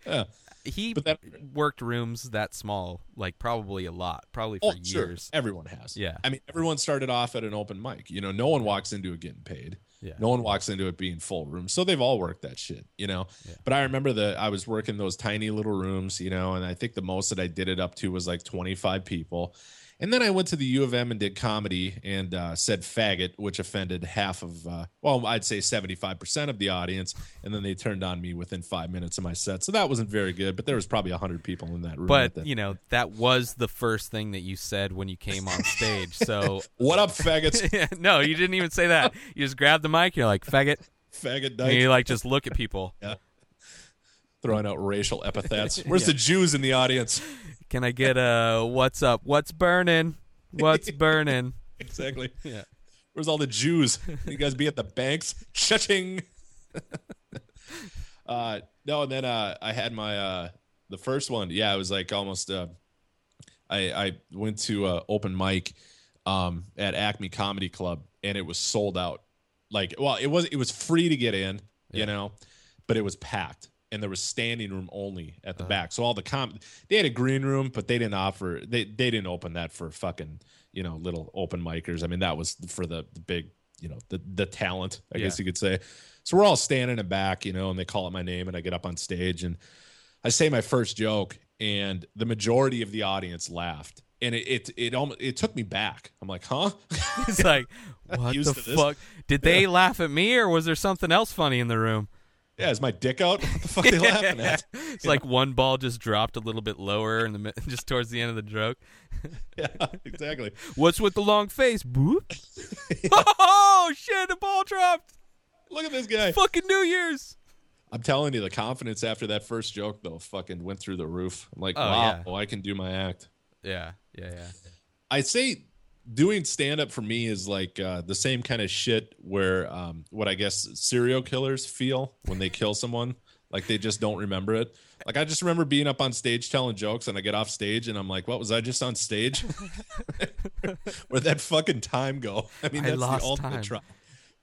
S4: Yeah.
S5: he
S4: But that-
S5: worked rooms that small, like probably a lot, probably for
S4: Oh, sure.
S5: years.
S4: Everyone has.
S5: Yeah.
S4: I mean, everyone started off at an open mic. You know, no one walks into it getting paid.
S5: Yeah.
S4: No one walks into it being full room. So they've all worked that shit, you know. But I remember that I was working those tiny little rooms, you know, and I think the most that I did it up to was like 25 people. And then I went to the U of M and did comedy and uh, said faggot, which offended half of, uh, well, I'd say 75% of the audience. And then they turned on me within five minutes of my set. So that wasn't very good, but there was probably 100 people in that room.
S5: But
S4: the-
S5: you know that was the first thing that you said when you came on stage. So
S4: what up, faggots?
S5: no, you didn't even say that. You just grab the mic. You're like faggot,
S4: Faggot
S5: and you like just look at people.
S4: Throwing out racial epithets. Where's the Jews in the audience?
S5: Can I get a what's up? What's burning? What's burning?
S4: Exactly.
S5: Yeah.
S4: Where's all the Jews? You guys be at the banks? Cha-ching. uh, no, and then uh, I had my uh, the first one. Yeah, it was like almost. Uh, I, I went to a open mic um, at Acme Comedy Club, and it was sold out. Like, well, it was it was free to get in, you know, but it was packed, and there was standing room only at the uh-huh. back. So all the com they had a green room, but they didn't offer they they didn't open that for fucking you know little open micers. I mean, that was for the, the big you know the the talent, I guess you could say. So we're all standing in the back, you know, and they call out my name, and I get up on stage, and I say my first joke, and the majority of the audience laughed, and it it it almost it took me back. I'm like, huh?
S5: It's like, what the fuck? Did they laugh at me, or was there something else funny in the room?
S4: Yeah, is my dick out? What the fuck are they laughing at?
S5: It's like one ball just dropped a little bit lower in the just towards the end of the joke.
S4: Yeah, exactly.
S5: What's with the long face? Boop. Oh shit! The ball dropped.
S4: Look at this guy.
S5: Fucking New Year's.
S4: I'm telling you, the confidence after that first joke though fucking went through the roof. I'm like,
S5: Oh,
S4: wow,
S5: yeah.
S4: Oh, I can do my act.
S5: Yeah, yeah, yeah.
S4: I'd say doing stand up for me is like uh, the same kind of shit where um, what I guess serial killers feel when they kill someone. Like they just don't remember it. Like I just remember being up on stage telling jokes, and I get off stage, and I'm like, "What was I just on stage? Where'd that fucking time go?" I mean,
S5: I
S4: that's the ultimate
S5: time.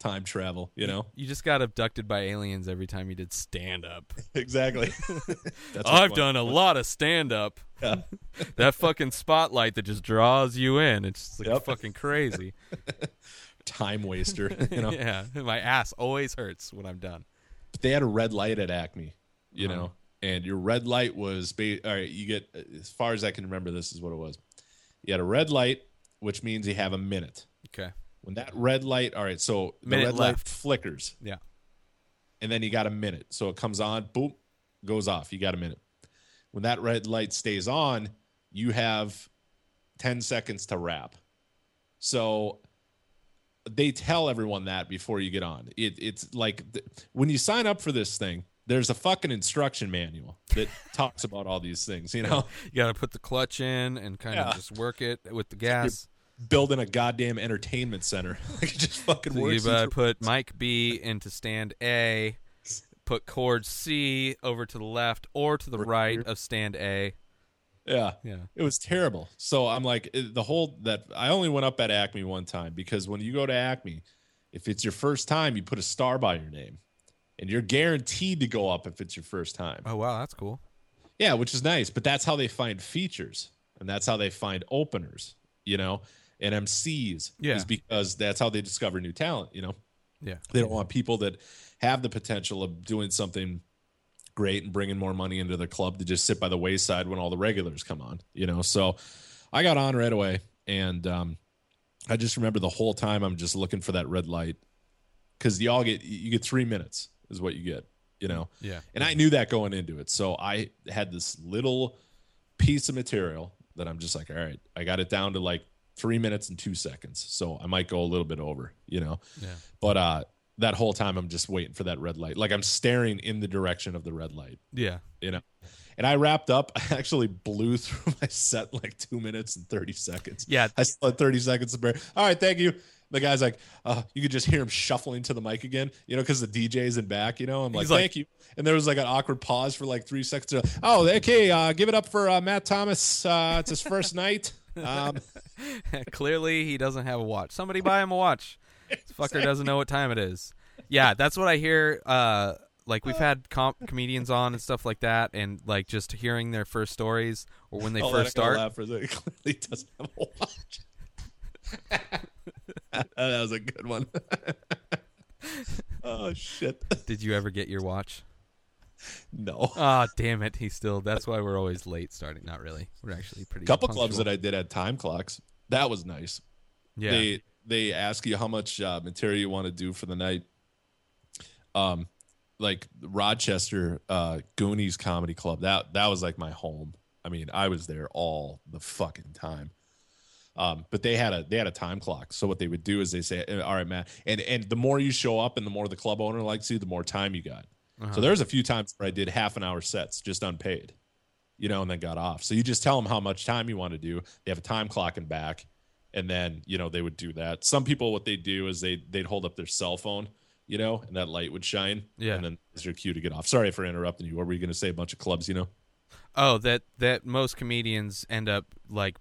S4: Time travel. You know
S5: You just got abducted by aliens every time you did stand up.
S4: exactly.
S5: I've done a lot of stand up.
S4: Yeah.
S5: that fucking spotlight that just draws you in. It's just like
S4: Yep.
S5: fucking crazy.
S4: time waster. You know,
S5: yeah, my ass always hurts when I'm done.
S4: But they had a red light at Acme, you
S5: Uh-huh.
S4: know, and your red light was ba- all right. You get as far as I can remember, this is what it was. You had a red light, which means you have a minute.
S5: Okay.
S4: When that red light, all right, so the
S5: Minute
S4: red light flickers,
S5: Yeah.
S4: and then you got a minute. So it comes on, boom, goes off. You got a minute. When that red light stays on, you have 10 seconds to wrap. So they tell everyone that before you get on. It, it's like th- when you sign up for this thing, there's a fucking instruction manual that talks about all these things, you know,
S5: You got to put the clutch in and kind
S4: Yeah.
S5: of just work it with the gas.
S4: Building a goddamn entertainment center. like it just fucking
S5: So you
S4: works.
S5: gotta
S4: into- uh,
S5: put mic B into stand A, put cord C over to the left or to the right of stand A.
S4: yeah.
S5: Yeah.
S4: It was terrible. So I'm like, the whole that I only went up at Acme one time because when you go to Acme, if it's your first time, you put a star by your name, and you're guaranteed to go up if it's your first time.
S5: Oh wow, that's cool.
S4: Yeah, which is nice, but that's how they find features, and that's how they find openers, you know, and MCs.
S5: Yeah.
S4: is because that's how they discover new talent. You know,
S5: Yeah.
S4: they don't want people that have the potential of doing something great and bringing more money into the club to just sit by the wayside when all the regulars come on, you know. So I got on right away and um I just remember the whole time I'm just looking for that red light cuz you all get you get 3 minutes is what you get, you know.
S5: Yeah.
S4: And I knew that going into it. So I had this little piece of material that I'm just like, all right, I got it down to like 3 minutes and 2 seconds. So I might go a little bit over, you know.
S5: Yeah.
S4: But uh that whole time I'm just waiting for that red light. Like I'm staring in the direction of the red light,
S5: Yeah.
S4: you know. And I wrapped up. I actually blew through my set like two minutes and 30 seconds.
S5: Yeah.
S4: I still had 30 seconds to bear. All right, thank you. The guy's like, uh, you could just hear him shuffling to the mic again, you know, because the DJ's in back, you know. I'm like,
S5: like-
S4: thank you. And there was like an awkward pause for like three seconds. Oh, okay. Uh, give it up for uh, Matt Thomas. Uh, it's his first night. Um,
S5: Clearly, he doesn't have a watch. Somebody buy him a watch. This fucker doesn't know what time it is. Yeah, that's what I hear. Uh, like we've had com- comedians on and stuff like that, and like just hearing their first stories or when they
S4: oh,
S5: first start.
S4: laugh for. Clearly doesn't have a watch. that was a good one. oh shit!
S5: Did you ever get your watch?
S4: No.
S5: Ah, damn it. He's still. That's why we're always late starting. Not really. We're actually pretty.
S4: A couple clubs that I did had time clocks. That was nice.
S5: Yeah.
S4: They they ask you how much uh, material you want to do for the night. Um, like Rochester uh, Goonies Comedy Club. That that was like my home. I mean, I was there all the fucking time. Um, but they had a they had a time clock. So what they would do is they say, "Eh, "All right, Matt," and and the more you show up and the more the club owner likes you, the more time you got.
S5: Uh-huh.
S4: So there's a few times where I did half an hour sets just unpaid, you know, and then got off. So you just tell them how much time you want to do. They have a time clock in back, and then you know they would do that. Some people what they do is they they'd hold up their cell phone, you know, and that light would shine.
S5: Yeah.
S4: and then it's your cue to get off. Sorry for interrupting you. What were you going to say? A bunch of clubs, you know?
S5: Oh, that that most comedians end up like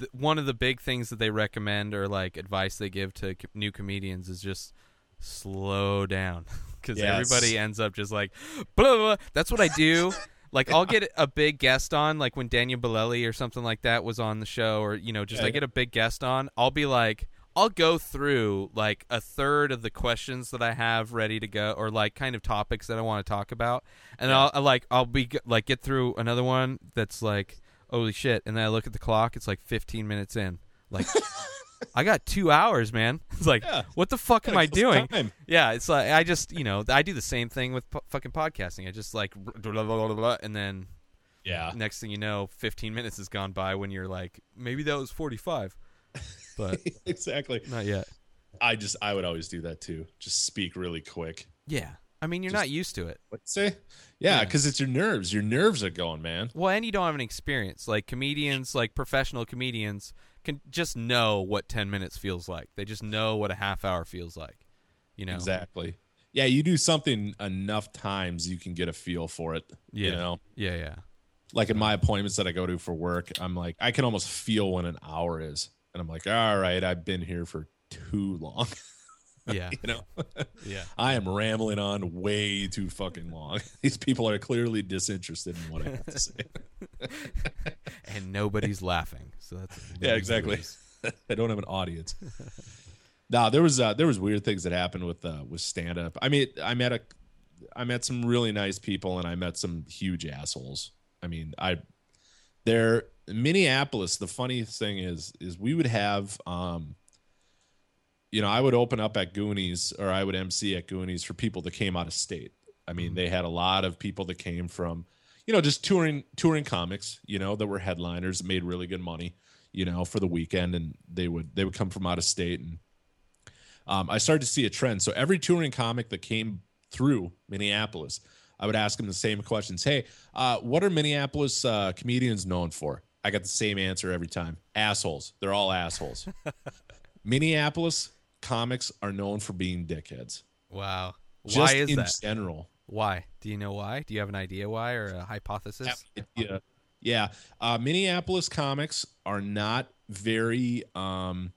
S5: th- one of the big things that they recommend or like advice they give to co- new comedians is just slow down because
S4: Yes.
S5: everybody ends up just like blah, blah, blah. That's what I do. Like I'll get a big guest on, like when Daniel Bolelli or something like that was on the show, or you know, just
S4: Yeah.
S5: I get a big guest on. I'll be like, I'll go through like a third of the questions that I have ready to go, or like kind of topics that I want to talk about, and I'll I, like I'll be like get through another one that's like holy shit, and then I look at the clock, it's like 15 minutes in, like. I got two hours, man. It's like,
S4: Yeah.
S5: what the fuck am I doing?
S4: time.
S5: Yeah, it's like I just you know I do the same thing with po- fucking podcasting. I just like blah, blah, blah, and then
S4: Yeah.
S5: next thing you know, 15 minutes has gone by when you're like maybe that was 45, but
S4: exactly.
S5: not yet.
S4: I just I would always do that too. Just speak really quick.
S5: Yeah, I mean you're
S4: Just-
S5: not used to it.
S4: What say? Yeah,
S5: Yeah.
S4: because it's your nerves. Your nerves are going, man.
S5: Well, and you don't have an experience. Like comedians, like professional comedians, can just know what 10 minutes feels like. They just know what a half hour feels like. You know,
S4: Exactly. Yeah, you do something enough times, you can get a feel for it.
S5: Yeah.
S4: You know,
S5: Yeah, yeah.
S4: like in my appointments that I go to for work, I'm like, I can almost feel when an hour is, and I'm like, all right, I've been here for too long.
S5: Yeah.
S4: you know,
S5: Yeah.
S4: I am rambling on way too fucking long. These people are clearly disinterested in what I have to say.
S5: and nobody's laughing. So that's
S4: yeah, exactly. I don't have an audience. nah, there was uh, there was weird things that happened with uh, with stand up. I mean, I met a I met some really nice people and I met some huge assholes. I mean, I there Minneapolis, the funny thing is is we would have um you know, I would open up at Goonies or I would MC at Goonies for people that came out of state. I mean, they had a lot of people that came from, you know, just touring touring comics, you know, that were headliners, made really good money, you know, for the weekend, and they would they would come from out of state, and um, I started to see a trend. So every touring comic that came through Minneapolis, I would ask them the same questions. Hey, uh, what are Minneapolis uh, comedians known for? I got the same answer every time. Assholes. They're all assholes. Minneapolis comics are known for being dickheads.
S5: Wow.
S4: Just
S5: Why is
S4: in
S5: that?
S4: general.
S5: Why? Do you know why? Do you have an idea why or a hypothesis?
S4: Yeah. Yeah. Uh, Minneapolis comics are not very um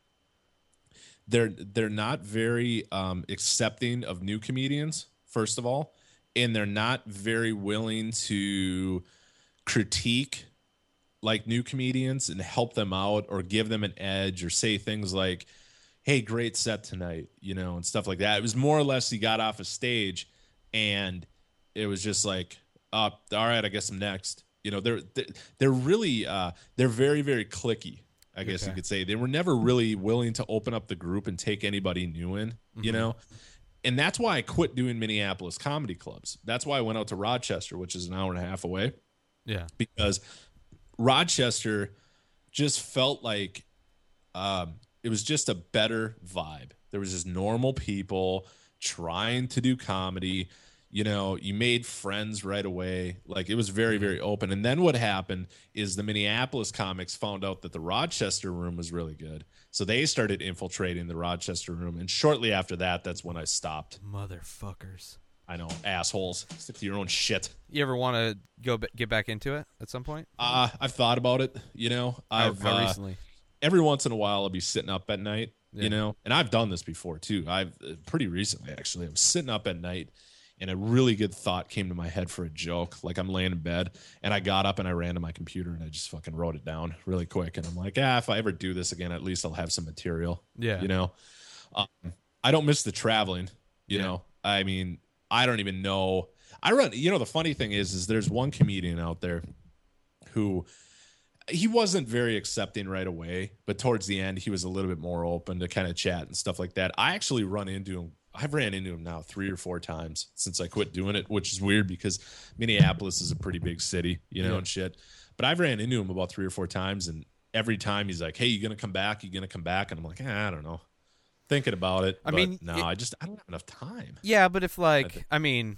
S4: they're they're not very um accepting of new comedians, first of all, and they're not very willing to critique like new comedians and help them out or give them an edge or say things like hey great set tonight you know and stuff like that. It was more or less he got off a stage and it was just like uh, all right i guess i'm next. You know they're they're, they're really uh, they're very very clicky i guess you could say. They were never really willing to open up the group and take anybody new in you know? And that's why i quit doing minneapolis comedy clubs. That's why i went out to rochester which is an hour and a half away.
S5: Yeah.
S4: because Rochester just felt like um, it was just a better vibe. There was just normal people trying to do comedy. You know, you made friends right away. Like it was very, very open. And then what happened is the Minneapolis comics found out that the Rochester room was really good. So they started infiltrating the Rochester room. And shortly after that, that's when I stopped.
S5: Motherfuckers.
S4: I know, assholes. Stick to your own shit.
S5: You ever want to go b- get back into it at some point?
S4: Uh, I've thought about it, you know. I've
S5: how
S4: uh,
S5: recently?
S4: Every once in a while I'll be sitting up at night,
S5: Yeah.
S4: you know, and I've done this before too. I've uh, pretty recently actually. I'm sitting up at night and a really good thought came to my head for a joke. Like I'm laying in bed and I got up and I ran to my computer and I just fucking wrote it down really quick. And I'm like, ah, if I ever do this again, at least I'll have some material.
S5: Yeah.
S4: You know, um, I don't miss the traveling, you
S5: Yeah.
S4: know, I mean, I don't even know. I run, you know, the funny thing is, is there's one comedian out there who he wasn't very accepting right away, but towards the end, he was a little bit more open to kind of chat and stuff like that. I actually run into him. I've ran into him now three or four times since I quit doing it, which is weird because Minneapolis is a pretty big city, you know,
S5: Yeah.
S4: and shit. But I've ran into him about three or four times, and every time he's like, "Hey, you gonna come back? You gonna come back?" And I'm like, eh, "I don't know." Thinking about it.
S5: I
S4: but
S5: mean,
S4: no,
S5: it-
S4: I just I don't have enough time.
S5: Yeah, but if like
S4: think-
S5: I mean,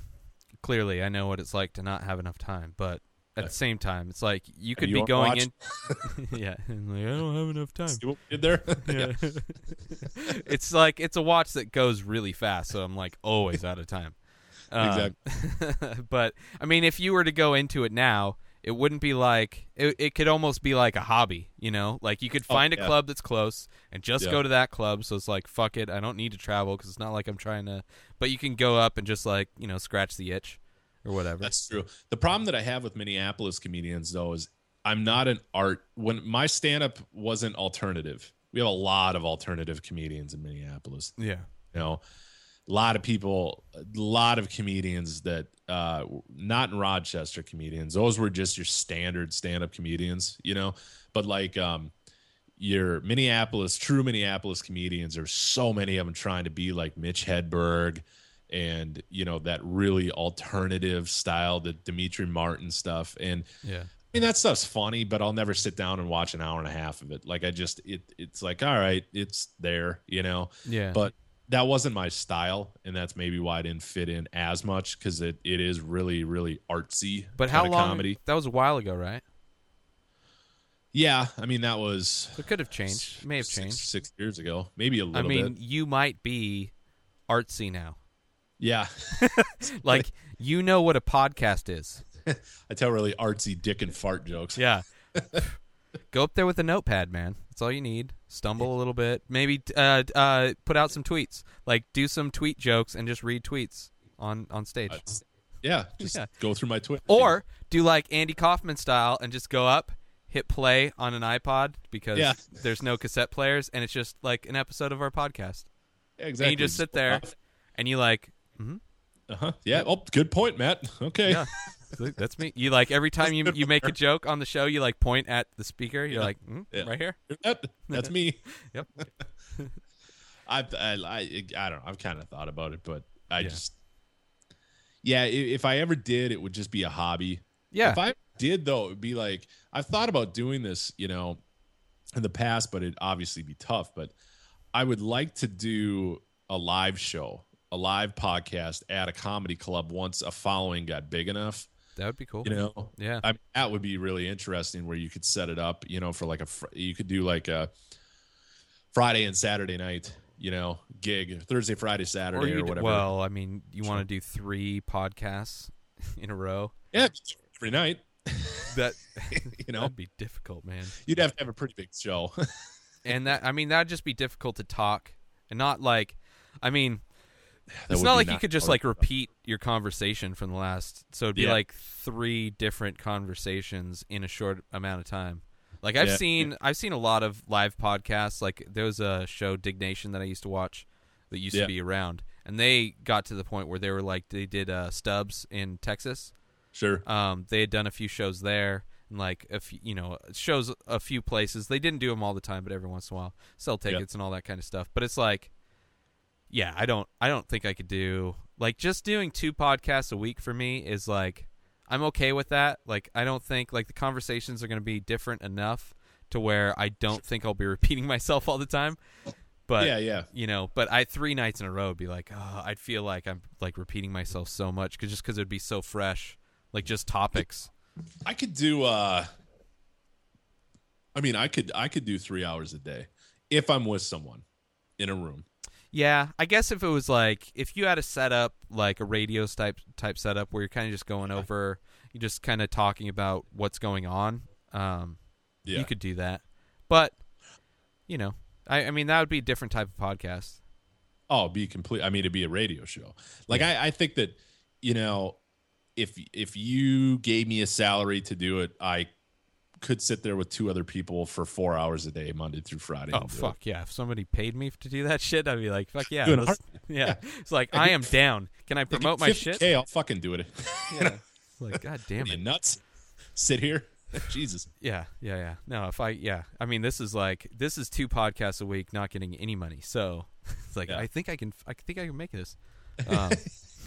S5: clearly I know what it's like to not have enough time, but at the same time, it's like you could
S4: you
S5: be going
S4: watch?
S5: in. yeah, and like I don't have enough time.
S4: See what we did there?
S5: Yeah. it's like it's a watch that goes really fast, so I'm like always out of time. Um, but I mean, if you were to go into it now it wouldn't be like it, it could almost be like a hobby, you know? Like you could find
S4: Oh, yeah.
S5: a club that's close and just
S4: Yeah.
S5: go to that club. So it's like fuck it, I don't need to travel because it's not like I'm trying to. But you can go up and just like you know scratch the itch or whatever.
S4: That's true. The problem that I have with Minneapolis comedians though is I'm not an art when my stand up wasn't alternative. We have a lot of alternative comedians in Minneapolis.
S5: yeah,
S4: You know, a lot of people, a lot of comedians that uh not in Rochester comedians. Those were just your standard stand up comedians, you know. But like um your Minneapolis, true Minneapolis comedians, there's so many of them trying to be like Mitch Hedberg and you know that really alternative style, the Demetri Martin stuff. And
S5: yeah,
S4: I mean that stuff's funny, but I'll never sit down and watch an hour and a half of it. Like I just it it's like all right, it's there, you know.
S5: yeah.
S4: But that wasn't my style, and that's maybe why I didn't fit in as much because it, it is really really artsy.
S5: but how long?
S4: Comedy.
S5: That was a while ago, right?
S4: Yeah, I mean that was
S5: It could have changed. It may have
S4: six,
S5: changed.
S4: six years ago, maybe a little I
S5: mean,
S4: bit.
S5: you might be artsy now.
S4: Yeah,
S5: Like you know what a podcast is.
S4: I tell really artsy dick and fart jokes.
S5: Yeah. Go up there with a notepad, man. That's all you need. Stumble a little bit. Maybe uh, uh, put out some tweets. Like do some tweet jokes and just read tweets on on stage.
S4: That's- yeah, just
S5: Yeah.
S4: go through my Twitter.
S5: Or do like Andy Kaufman style and just go up, hit play on an iPod because
S4: Yeah.
S5: there's no cassette players and it's just like an episode of our podcast.
S4: Yeah, exactly.
S5: And you just sit there and you like, mm-hmm,
S4: Uh huh. Yeah. Oh, good point, Matt. Okay.
S5: yeah. That's me. You like every time you you make a joke on the show, you like point at the speaker. You're
S4: Yeah.
S5: like, mm,
S4: Yeah.
S5: right here.
S4: That, that's me.
S5: Yep.
S4: I, I, I, I don't know. I've kind of thought about it, but I
S5: Yeah.
S4: just, yeah. If I ever did, it would just be a hobby.
S5: Yeah.
S4: If I did, though, it would be like I've thought about doing this, you know, in the past, but it'd obviously be tough. But I would like to do a live show, a live podcast at a comedy club once a following got big enough.
S5: That would be cool.
S4: You know,
S5: Yeah.
S4: I mean, that would be really interesting where you could set it up, you know, for like a, you could do like a Friday and Saturday night, you know, gig, Thursday, Friday, Saturday, or,
S5: d-
S4: whatever.
S5: Well, I mean, you want to do three podcasts in a row?
S4: yeah, every night,
S5: That
S4: you know,
S5: that'd be difficult, man.
S4: you'd have to have a pretty big show.
S5: And that I mean, that'd just be difficult to talk and not like, I mean, it's not like you could just like repeat your conversation from the last. So it'd be
S4: Yeah.
S5: like three different conversations in a short amount of time. Like I've
S4: Yeah.
S5: seen, I've seen a lot of live podcasts. Like there was a show, Diggnation, that I used to watch that used
S4: Yeah.
S5: to be around, and they got to the point where they were like they did uh, Stubbs in Texas.
S4: Sure.
S5: Um, they had done a few shows there, and like a few, you know, shows a few places. They didn't do them all the time, but every once in a while, sell tickets and all that kind of stuff. But it's like, yeah, I don't, I don't think I could do like just doing two podcasts a week for me is like, I'm okay with that. Like, I don't think like the conversations are going to be different enough to where I don't think I'll be repeating myself all the time. But
S4: yeah, yeah.
S5: you know, but I three nights in a row would be like, oh, I'd feel like I'm like repeating myself so much cause just because it'd be so fresh, like just topics.
S4: I could do. uh I mean, I could, I could do three hours a day if I'm with someone in a room.
S5: Yeah, I guess if it was like if you had a setup like a radio type type setup where you're kind of just going over, you're just kind of talking about what's going on. Um,
S4: Yeah.
S5: you could do that, but you know, I, I mean that would be a different type of podcast.
S4: Oh, be complete. I mean, it'd be a radio show. Like I, I think that you know, if if you gave me a salary to do it, I could sit there with two other people for four hours a day, Monday through Friday.
S5: Oh
S4: do it.
S5: fuck yeah! If somebody paid me to do that shit, I'd be like, fuck yeah,
S4: Do
S5: yeah. It's like I am down. Can I promote my shit?
S4: Hey, I'll fucking do it.
S5: Yeah. It's like god damn it.
S4: nuts? Sit here, Jesus.
S5: Yeah, yeah, yeah. No, if I yeah, I mean this is like this is two podcasts a week, not getting any money. So it's like
S4: Yeah.
S5: I think I can I think I can make this. Um,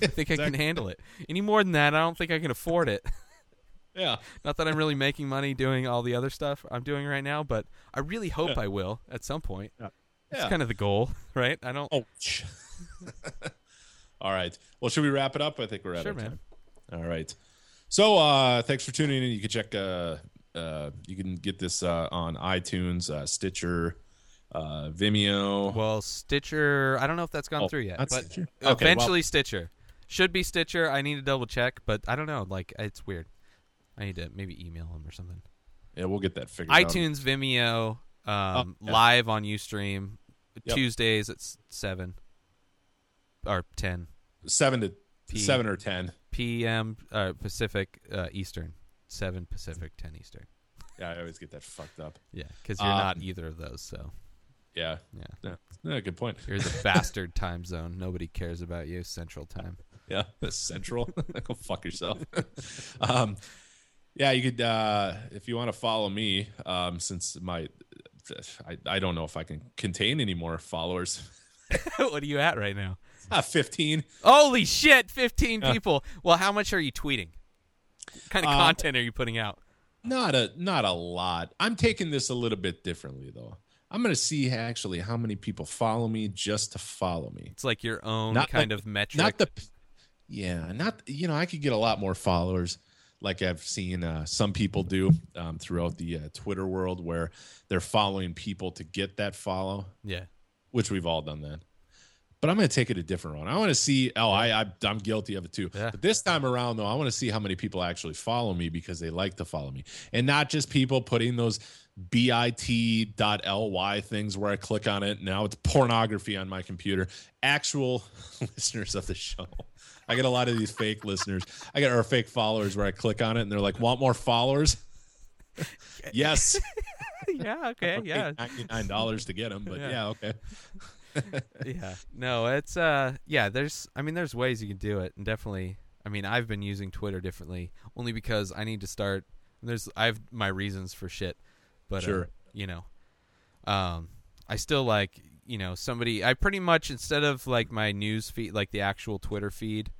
S5: I think I can handle it. Any more than that, I don't think I can afford it.
S4: Yeah,
S5: Not that I'm really making money doing all the other stuff I'm doing right now, but I really hope I will at some point. That's
S4: Yeah.
S5: kind of the goal, right? I don't.
S4: Oh. All right. Well, should we wrap it up? I think we're out
S5: Sure,
S4: of
S5: man.
S4: time. All right. So, uh, thanks for tuning in. You can check. Uh, uh, you can get this uh, on iTunes, uh, Stitcher, uh, Vimeo.
S5: Well, Stitcher, I don't know if that's gone
S4: Oh,
S5: through yet, but
S4: Stitcher? Okay,
S5: eventually Stitcher should be Stitcher. I need to double check, but I don't know. Like it's weird. I need to maybe email him or something.
S4: Yeah, we'll get that figured out.
S5: iTunes, Vimeo, um,
S4: Oh, yeah.
S5: live on UStream,
S4: Yep.
S5: Tuesdays at seven or ten
S4: seven to
S5: P-
S4: seven or ten.
S5: p.m. Uh, Pacific uh, Eastern, seven Pacific, ten Eastern.
S4: Yeah, I always get that fucked up.
S5: Yeah, because you're
S4: Um,
S5: not either of those. So
S4: Yeah,
S5: yeah,
S4: yeah, yeah good point.
S5: you're the bastard time zone. Nobody cares about you. Central Time.
S4: Yeah, central. Go fuck yourself. um, yeah, you could uh, if you want to follow me. Um, since my, I, I don't know if I can contain any more followers.
S5: what are you at right now?
S4: Ah, Fifteen.
S5: Holy shit, 15
S4: Yeah.
S5: people. Well, how much are you tweeting? What kind of
S4: Uh,
S5: content are you putting out?
S4: Not a not a lot. I'm taking this a little bit differently though. I'm gonna see actually how many people follow me just to follow me.
S5: It's like your own
S4: Not
S5: kind of metric.
S4: Not the, yeah, not you know I could get a lot more followers, like I've seen uh, some people do um, throughout the uh, Twitter world, where they're following people to get that follow,
S5: yeah.
S4: which we've all done that. But I'm going to take it a different route. I want to see. Oh, I, I I'm guilty of it too.
S5: Yeah.
S4: But this time around, though, I want to see how many people actually follow me because they like to follow me, and not just people putting those bit.ly things where I click on it. Now it's pornography on my computer. Actual listeners of the show. I get a lot of these fake listeners. I get our fake followers where I click on it and they're like, "Want more followers?" yes.
S5: yeah, okay, yeah.
S4: Ninety nine dollars to get them, but
S5: Yeah.
S4: yeah, okay.
S5: yeah. No, it's uh yeah, there's I mean there's ways you can do it and definitely I mean I've been using Twitter differently only because I need to start there's I have my reasons for shit. But uh,
S4: Sure.
S5: you know. Um I still like, you know, somebody I pretty much instead of like my news feed like the actual Twitter feed,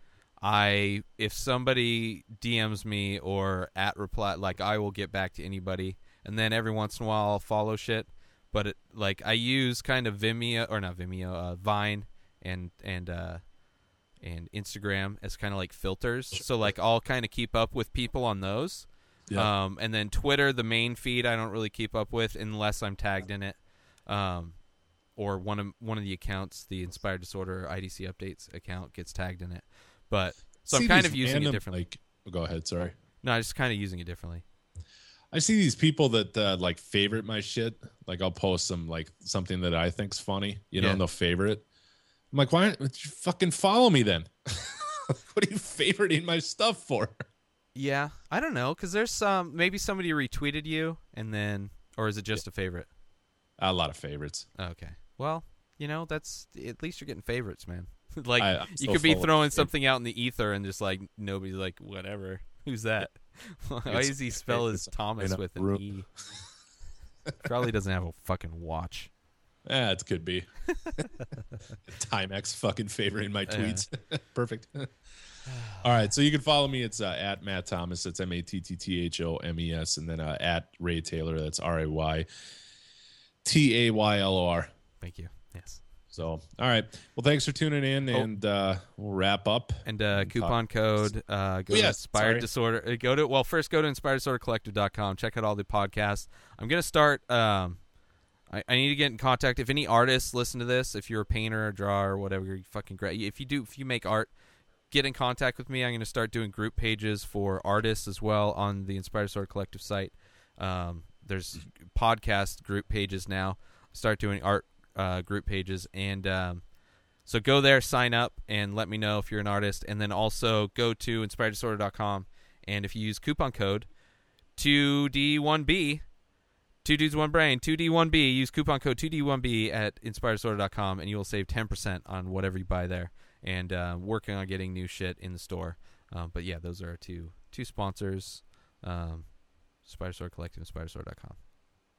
S5: I if somebody DMs me or at reply like I will get back to anybody and then every once in a while I'll follow shit but it, like I use kind of Vimeo or not Vimeo, uh, Vine and and uh, and Instagram as kind of like filters. So like I'll kind of keep up with people on those.
S4: Yeah.
S5: Um, and then Twitter, the main feed, I don't really keep up with unless I'm tagged in it, um, or one of one of the accounts, the Inspired Disorder IDC updates account, gets tagged in it. But so I'm kind of using
S4: random,
S5: it differently.
S4: Like, go ahead. Sorry.
S5: No, I'm just kind of using it differently.
S4: I see these people that uh, like favorite my shit. Like I'll post some like something that I think's funny, you know,
S5: Yeah.
S4: and they'll favorite. I'm like, why don't you fucking follow me then? what are you favoriting my stuff for?
S5: Yeah, I don't know because there's some maybe somebody retweeted you and then or is it just a favorite?
S4: A lot of favorites.
S5: Okay. Well, you know, that's at least you're getting favorites, man. like
S4: I-
S5: you could be throwing something out in the ether and just like nobody's like whatever. Who's that? Why does he spell his Thomas with an
S4: room.
S5: E? Probably doesn't have a fucking watch.
S4: Yeah, it could be. Timex fucking favoring my tweets. Perfect. All right, so you can follow me. It's uh, at Matt Thomas. It's M A T T T H O M E S, and then uh, at Ray Taylor. That's R A Y T A Y L O R.
S5: Thank you. Yes.
S4: So, all right. Well, thanks for tuning in,
S5: Oh.
S4: and uh, we'll wrap up.
S5: And uh, coupon code uh, go
S4: Oh,
S5: to
S4: yes,
S5: Inspired
S4: sorry.
S5: Disorder. uh, Go to well first go to inspireddisordercollective.com. Check out all the podcasts. I'm gonna start. Um, I, I need to get in contact. If any artists listen to this, if you're a painter, or drawer, or whatever, you're fucking great. If you do, if you make art, get in contact with me. I'm gonna start doing group pages for artists as well on the Inspired Disorder Collective site. Um, there's podcast group pages now. Start doing art uh, group pages and. Um, so go there, sign up, and let me know if you're an artist. And then also go to inspireddisorder.com. And if you use coupon code 2D1B, two dudes, one brain, 2D1B, use coupon code 2D1B at inspireddisorder.com, and you will save 10% on whatever you buy there. And uh, working on getting new shit in the store. Um, but yeah, those are our two two sponsors um, Inspired Disorder Collective and inspireddisorder.com.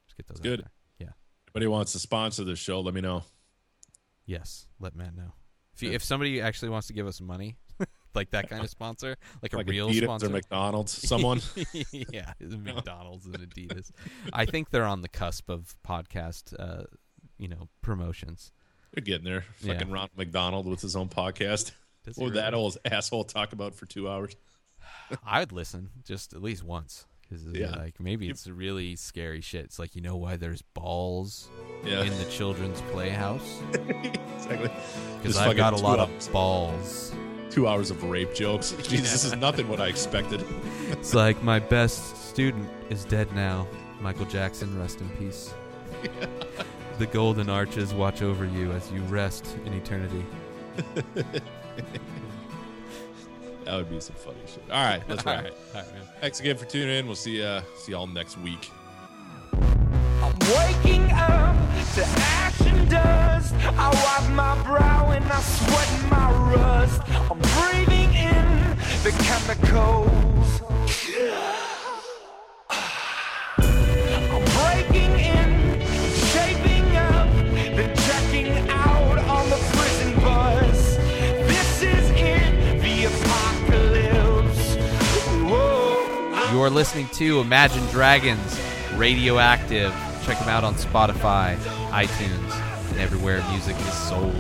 S5: Just get those out
S4: Good.
S5: there.
S4: Anybody wants to sponsor the show, let me know.
S5: Yes, let Matt know. If you, if somebody actually wants to give us money, like that kind of sponsor, like a real
S4: Adidas
S5: sponsor,
S4: or McDonald's, someone.
S5: yeah, McDonald's and Adidas. I think they're on the cusp of podcast, uh, you know, promotions.
S4: They're getting there.
S5: Yeah.
S4: Fucking Ronald McDonald with his own podcast.
S5: Does he
S4: that old asshole talk about for two hours?
S5: I would listen just at least once. Because
S4: Yeah.
S5: like maybe it's really scary shit. It's like you know why there's balls
S4: Yeah,
S5: in the children's playhouse
S4: exactly.
S5: because I got a lot
S4: hours.
S5: of balls.
S4: Two hours of rape jokes. Jeez, this is nothing what I expected.
S6: it's like my best student is dead now. Michael Jackson, rest in peace. the golden arches watch over you as you rest in eternity.
S4: That would be some funny shit. All right, let's wrap. it.
S6: All right, man.
S4: Thanks again for tuning in. We'll see uh see y'all next week.
S5: I'm waking up to ash and dust. I wipe my brow and I sweat my rust. I'm breathing in the chemicals. Whoa.
S6: You are listening to Imagine Dragons Radioactive. Check them out on Spotify, iTunes, and everywhere music is sold.